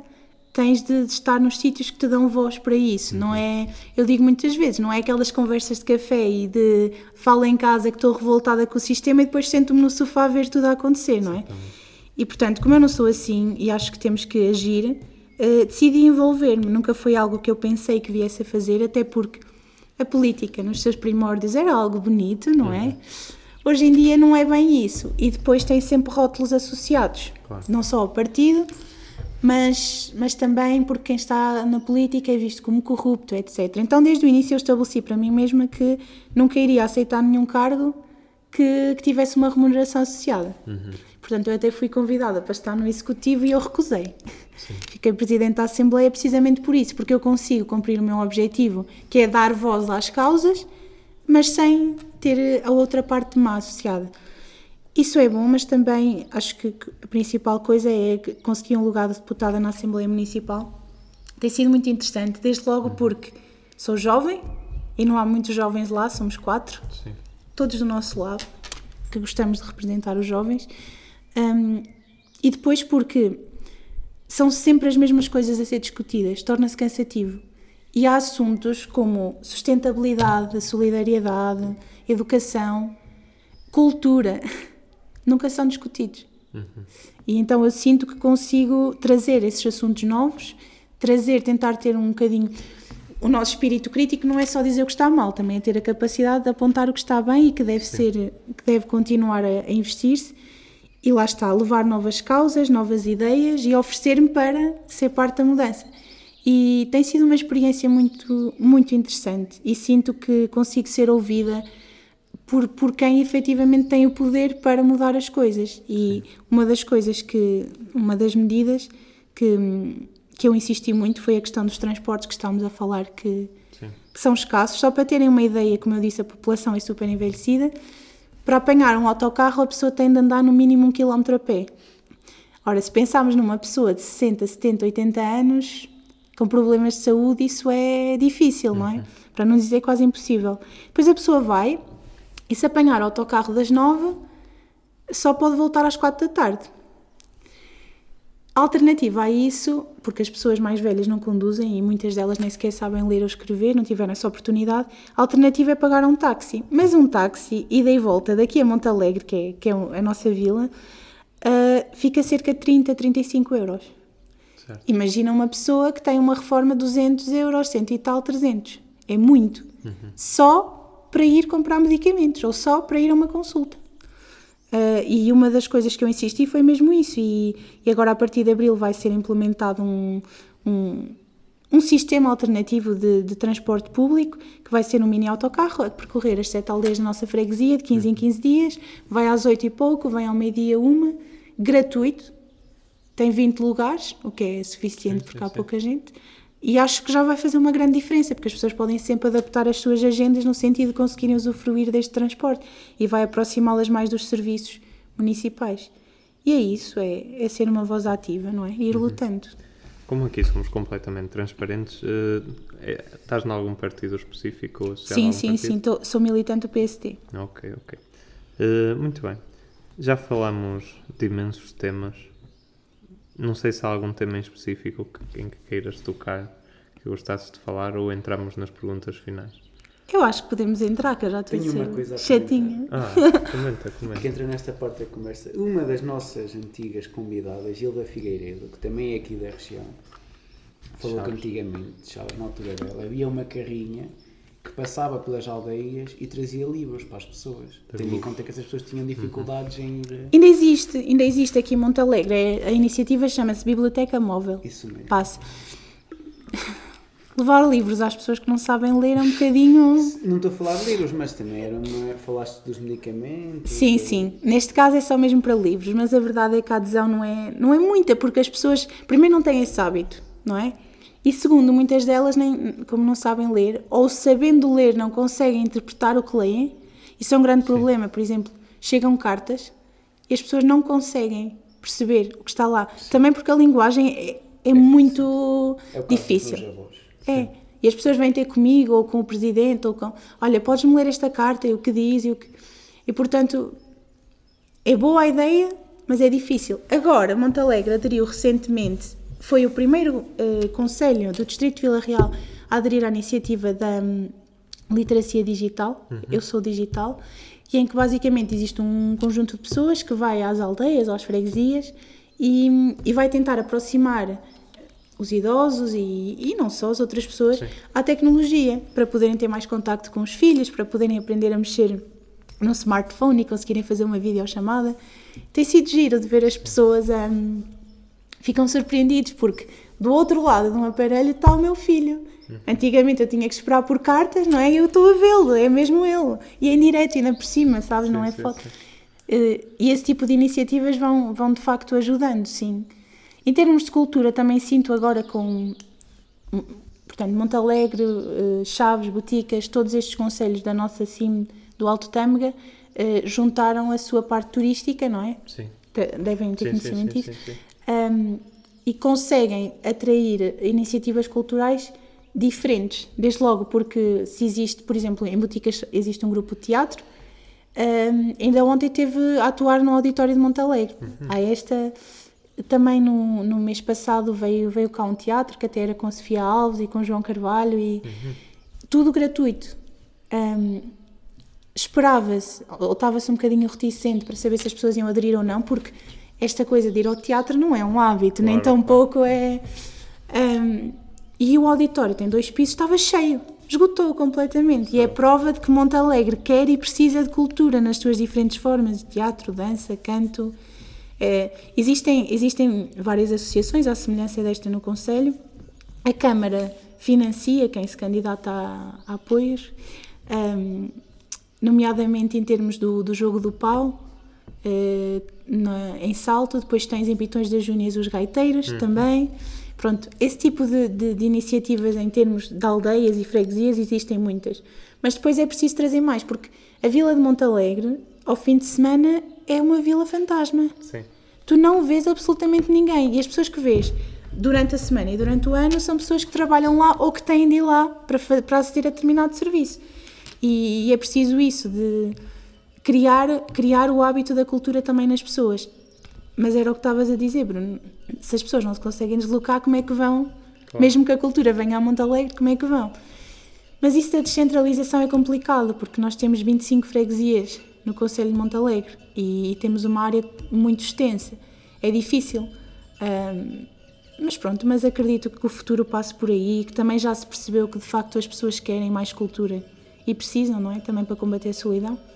tens de, estar nos sítios que te dão voz para isso. Não é, eu digo muitas vezes, não é aquelas conversas de café e de falo em casa que estou revoltada com o sistema e depois sento-me no sofá a ver tudo a acontecer, não é? E portanto, como eu não sou assim e acho que temos que agir, eh, decidi envolver-me. Nunca foi algo que eu pensei que viesse a fazer, até porque a política, nos seus primórdios, era algo bonito, não é? Hoje em dia não é bem isso. E depois tem sempre rótulos associados. Claro. Não só ao partido, mas, mas também porque quem está na política é visto como corrupto, etc. Então, desde o início, eu estabeleci para mim mesma que nunca iria aceitar nenhum cargo que, que tivesse uma remuneração associada. Portanto, eu até fui convidada para estar no executivo e eu recusei. [LAUGHS] Fiquei presidente da Assembleia precisamente por isso, porque eu consigo cumprir o meu objetivo, que é dar voz às causas, mas sem ter a outra parte má associada. Isso é bom, mas também acho que a principal coisa é conseguir um lugar de deputada na Assembleia Municipal. Tem sido muito interessante, desde logo porque sou jovem e não há muitos jovens lá, somos quatro Sim. todos do nosso lado, que gostamos de representar os jovens, Hum, e depois porque são sempre as mesmas coisas a ser discutidas, torna-se cansativo. E há assuntos como sustentabilidade, solidariedade, educação, cultura, [LAUGHS] nunca são discutidos. E então eu sinto que consigo trazer esses assuntos novos, trazer, tentar ter um bocadinho. O nosso espírito crítico não é só dizer o que está mal, também é ter a capacidade de apontar o que está bem e que deve ser, que deve continuar a, a investir-se. E lá está, levar novas causas, novas ideias e oferecer-me para ser parte da mudança. E tem sido uma experiência muito, muito interessante e sinto que consigo ser ouvida por, por quem efetivamente tem o poder para mudar as coisas. E uma das coisas que, uma das medidas que, que eu insisti muito foi a questão dos transportes que estávamos a falar, que, que são escassos. Só para terem uma ideia, como eu disse, a população é super envelhecida. Para apanhar um autocarro, a pessoa tem de andar no mínimo um quilómetro a pé. Ora, se pensarmos numa pessoa de 60, 70, 80 anos com problemas de saúde, isso é difícil, não é? Para não dizer quase impossível. Depois a pessoa vai e se apanhar o autocarro das 9, só pode voltar às 4 da tarde. Alternativa a isso, porque as pessoas mais velhas não conduzem e muitas delas nem sequer sabem ler ou escrever, não tiveram essa oportunidade, a alternativa é pagar um táxi. Mas um táxi, ida e volta, daqui a Montalegre, que é, que é a nossa vila, ah, fica cerca de 30, 35 euros. Certo. Imagina uma pessoa que tem uma reforma de 200 euros, 100 e tal, 300. É muito. Só para ir comprar medicamentos ou só para ir a uma consulta. Uh, e uma das coisas que eu insisti foi mesmo isso. E, e agora, a partir de abril, vai ser implementado um, um, um sistema alternativo de, de transporte público, que vai ser um mini autocarro a percorrer as sete aldeias da nossa freguesia, de 15 em 15 dias, vai às 8 e pouco, vem ao meio-dia uma, gratuito, tem 20 lugares, o que é suficiente Sim, porque sim, há pouca gente. E acho que já vai fazer uma grande diferença, porque as pessoas podem sempre adaptar as suas agendas no sentido de conseguirem usufruir deste transporte e vai aproximá-las mais dos serviços municipais. E é isso, é, é ser uma voz ativa, não é? Ir Uhum. lutando. Como aqui somos completamente transparentes, eh, é- estás em algum partido específico ou Sim, sim, partido? sim, tô- sou militante do PSD. Ok, ok. Eh, muito bem. Já falamos de imensos temas. Não sei se há algum tema em específico que- em que queiras tocar, que gostasses de falar, ou entramos nas perguntas finais. Eu acho que podemos entrar, que eu já estou Tenho uma coisa a chatinha. Ah, [LAUGHS] comenta, que comenta. entra nesta parte da conversa. Uma das nossas antigas convidadas, Gilda Figueiredo, que também é aqui da região, falou que Chaves. antigamente, Chaves, na altura dela, havia uma carrinha que passava pelas aldeias e trazia livros para as pessoas. Tendo em conta que essas pessoas tinham dificuldades em ir. Ainda existe, ainda existe aqui em Montalegre. É- a iniciativa chama-se Biblioteca Móvel. Isso mesmo. Passa. Levar livros às pessoas que não sabem ler é um bocadinho. Não estou a falar de livros, mas também era uma. Falaste dos medicamentos. Sim, do- sim. Neste caso é só mesmo para livros, mas a verdade é que a adesão não é, não é muita, porque as pessoas, primeiro, não têm esse hábito, não é? E segundo, muitas delas, nem, como não sabem ler, ou sabendo ler, não conseguem interpretar o que leem. Isso é um grande problema. Por exemplo, chegam cartas e as pessoas não conseguem perceber o que está lá. Também porque a linguagem é, é muito É o caso difícil. É. E as pessoas vêm ter comigo, ou com o presidente, ou com. Olha, podes-me ler esta carta e o que diz e o que. E portanto, é boa a ideia, mas é difícil. Agora, Montalegre aderiu recentemente, foi o primeiro eh, conselho do Distrito de Vila Real a aderir à iniciativa da hum, literacia digital, Eu Sou Digital, e em que basicamente existe um conjunto de pessoas que vai às aldeias, às freguesias, e, e vai tentar aproximar os idosos e, e não só as outras pessoas à tecnologia, para poderem ter mais contacto com os filhos, para poderem aprender a mexer no smartphone e conseguirem fazer uma videochamada. Tem sido giro de ver as pessoas hum, ficam surpreendidos porque do outro lado de um aparelho está o meu filho. Antigamente eu tinha que esperar por cartas, não é? Eu estou a vê-lo, é mesmo ele. E é em direto, ainda por cima, sabes? não é sim, foto. sim. Eh, E esse tipo de iniciativas vão, vão de facto ajudando, sim. Em termos de cultura, também sinto agora com hum, portanto, Montalegre, eh, Chaves, Boticas, todos estes conselhos da nossa CIM do Alto Tâmega eh, juntaram a sua parte turística, não é? Sim. Devem ter Sim, sim, conhecimento sim, disso. Um, e conseguem atrair iniciativas culturais diferentes. Desde logo porque se existe, por exemplo, em Boticas existe um grupo de teatro, um, ainda ontem teve a atuar no auditório de Montalegre. Há esta, também no, no mês passado veio, veio cá um teatro que até era com Sofia Alves e com João Carvalho e tudo gratuito. Um, esperava-se, ou estava-se um bocadinho reticente para saber se as pessoas iam aderir ou não, porque esta coisa de ir ao teatro não é um hábito, nem Claro, tão claro. pouco é. um, e o auditório tem dois pisos, estava cheio, esgotou completamente. E é prova de que Montalegre quer e precisa de cultura nas suas diferentes formas: teatro, dança, canto. É, existem, existem várias associações à semelhança desta no Conselho. A Câmara financia quem se candidata a, a apoios, um, nomeadamente em termos do, do jogo do pau, eh, na- em Salto, depois tens em Pitões das Júnias os gaiteiros também. Pronto, esse tipo de, de- de iniciativas em termos de aldeias e freguesias existem muitas. Mas depois é preciso trazer mais, porque a Vila de Montalegre, ao fim de semana, é uma vila fantasma Sim. tu não vês absolutamente ninguém. E as pessoas que vês durante a semana e durante o ano são pessoas que trabalham lá ou que têm de ir lá para, para assistir a determinado serviço. E, e é preciso isso, de criar, criar o hábito da cultura também nas pessoas. Mas era o que estavas a dizer, Bruno. Se as pessoas não se conseguem deslocar, como é que vão? Mesmo que a cultura venha a Montalegre, como é que vão? Mas isso da descentralização é complicado, porque nós temos 25 freguesias no Conselho de Montalegre e, temos uma área muito extensa. É difícil. Ahm, mas pronto, mas acredito que o futuro passe por aí, que também já se percebeu que de facto as pessoas querem mais cultura e precisam, não é? Também para combater a solidão.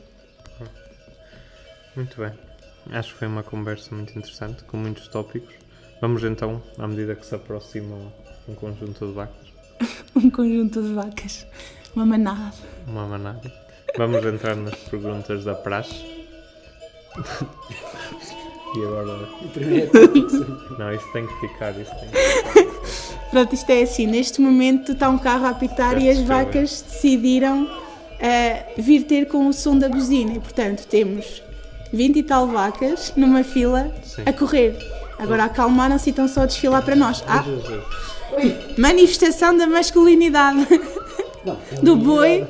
Muito bem. Acho que foi uma conversa muito interessante, com muitos tópicos. Vamos então, à medida que se aproxima um conjunto de vacas, [LAUGHS] Um conjunto de vacas, uma manada. uma manada, vamos entrar nas perguntas da praxe. [LAUGHS] e agora. Sempre. Não, isso tem que ficar, isso tem que [LAUGHS] ficar. Pronto, isto é assim, neste momento está um carro a apitar e as vacas decidiram eh, vir ter com o som da buzina e portanto temos 20 e tal vacas numa fila Sim. a correr. Agora acalmaram-se e estão só a desfilar para nós. Ah, Jesus. manifestação da masculinidade Não, [LAUGHS] do boi.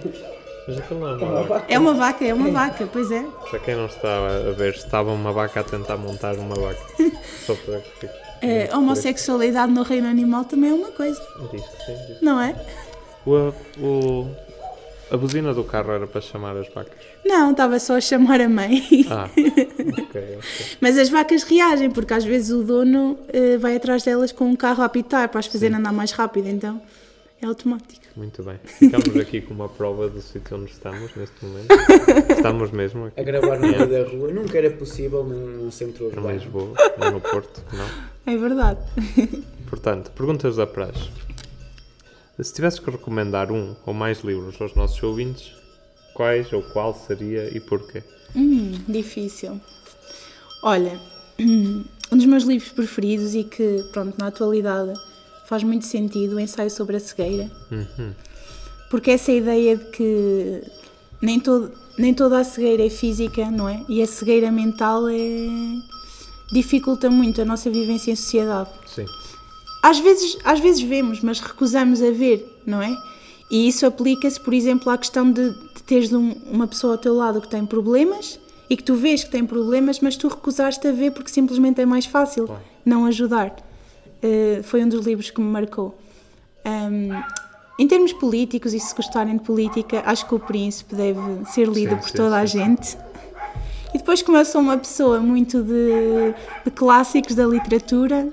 Mas aquilo não é uma vaca. É uma vaca, é uma vaca, pois é. Para quem não estava a ver, estava uma vaca a tentar montar uma vaca. [LAUGHS] Só para que fique. A homossexualidade no reino animal também é uma coisa, Diz que sim, diz. não é? O, o, a buzina do carro era para chamar as vacas. Não, estava só a chamar a mãe. Ah, [LAUGHS] ok, ok. Mas as vacas reagem, porque às vezes o dono eh, vai atrás delas com um carro a apitar para as fazer andar mais rápido, então é automático. Muito bem. Ficamos aqui com uma prova do sítio onde estamos neste momento. Estamos mesmo aqui A gravar no meio da rua nunca era possível num, centro em urbano. Lisboa, não no Porto, não. É verdade. Portanto, perguntas da praxe. Se tivesses que recomendar um ou mais livros aos nossos ouvintes, quais ou qual seria e porquê? Hum, difícil. Olha, [CLEARS THROAT] um dos meus livros preferidos e que, pronto, na atualidade faz muito sentido, o ensaio sobre a cegueira. Uhum. Porque essa ideia de que nem, todo, nem toda a cegueira é física, não é? E a cegueira mental é... dificulta muito a nossa vivência em sociedade. Sim. Às vezes, às vezes vemos, mas recusamos a ver, não é? E isso aplica-se, por exemplo, à questão de, de teres um- uma pessoa ao teu lado que tem problemas e que tu vês que tem problemas, mas tu recusaste a ver porque simplesmente é mais fácil não ajudar. Eh, foi um dos livros que me marcou. Ahm, em termos políticos, e se gostarem de política, acho que o Príncipe deve ser lido Sim, por sim, toda a sim, sim. gente. E depois, como eu sou uma pessoa muito de, de clássicos da literatura,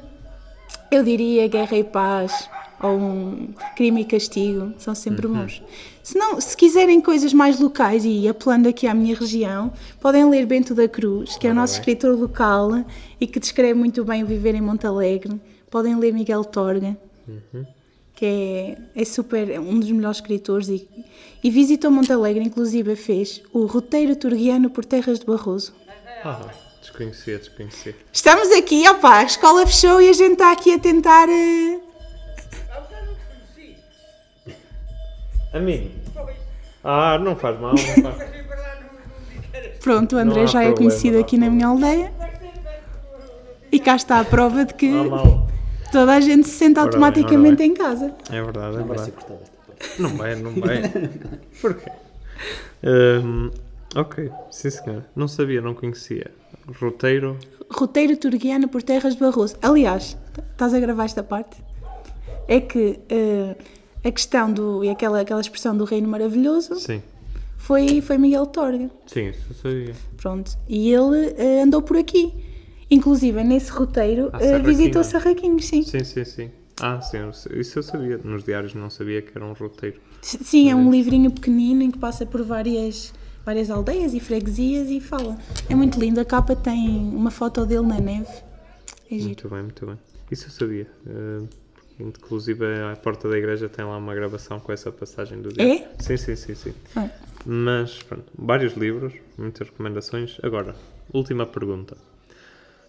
eu diria Guerra e Paz ou um Crime e Castigo, são sempre Uhum. bons. Se, não, se quiserem coisas mais locais e apelando aqui à minha região, podem ler Bento da Cruz, que é o nosso bem. escritor local e que descreve muito bem o viver em Montalegre. Podem ler Miguel Torga, Uhum. que é, é super, é um dos melhores escritores e, e visitou Montalegre, inclusive fez o roteiro turguiano por Terras de Barroso. Ah, desconhecia. Estamos aqui, opá, a escola fechou e a gente está aqui a tentar. eh, Amigo. Ah, não faz mal, não faz. [LAUGHS] Pronto, o André já é problema, conhecido não há aqui na minha aldeia. E cá está a prova de que toda a gente se sente Ora bem, automaticamente ora em casa. É verdade, é Não vai ser verdade. cortado esta parte. Não vai, não vai. [LAUGHS] Porquê? Hum, ok, sim senhor. Não sabia, não conhecia. Roteiro. Roteiro turguiano por Terras de Barroso. Aliás, estás a gravar esta parte? É que eh, a questão do. e aquela, aquela expressão do Reino Maravilhoso Sim, foi, foi Miguel Torga. sim, isso eu sabia. Pronto. E ele eh, andou por aqui. Inclusive, nesse roteiro, Sarraquinho. visitou Sarraquinhos, sim. Sim, sim, sim. Ah, sim, isso eu sabia. Nos diários não sabia que era um roteiro. Sim, é um livrinho pequenino em que passa por várias, várias aldeias e freguesias e fala. É muito lindo. A capa tem uma foto dele na neve. É giro. Muito bem, muito bem. Isso eu sabia. Eh, inclusive à porta da igreja tem lá uma gravação com essa passagem do dia. É? Sim, sim, sim, sim. Ah, Mas, pronto, vários livros, muitas recomendações. Agora, última pergunta.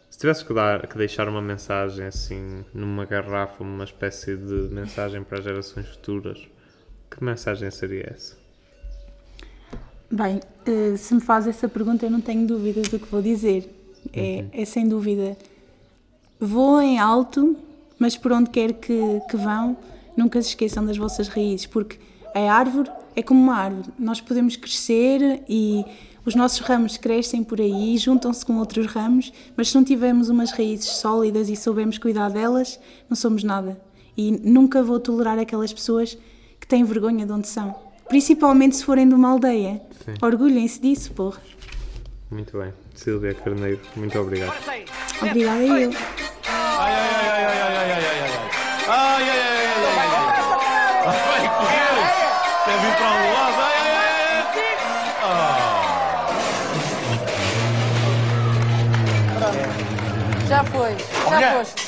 Se tivesse que, dar, que deixar uma mensagem assim, numa garrafa, uma espécie de mensagem para as gerações futuras, que mensagem seria essa? Bem, eh, se me faz essa pergunta, eu não tenho dúvidas do que vou dizer. É, é sem dúvida. Voem alto, mas por onde quer que, que vão, nunca se esqueçam das vossas raízes, porque a árvore é como uma árvore. Nós podemos crescer e os nossos ramos crescem por aí, juntam-se com outros ramos, mas se não tivermos umas raízes sólidas e soubermos cuidar delas, não somos nada. E nunca vou tolerar aquelas pessoas que têm vergonha de onde são. Principalmente se forem de uma aldeia. Orgulhem-se disso, porra. Muito bem. Silvia Carneiro, muito obrigado. Obrigada eu. Ai, ai, ai, ai, ai, ai, ai, ai, ai, ai. Ai, ai, ai, ai, ai, ai. Quer vir para um lado? Ai, ai, ai, ai. Já foi, já Olha, foste.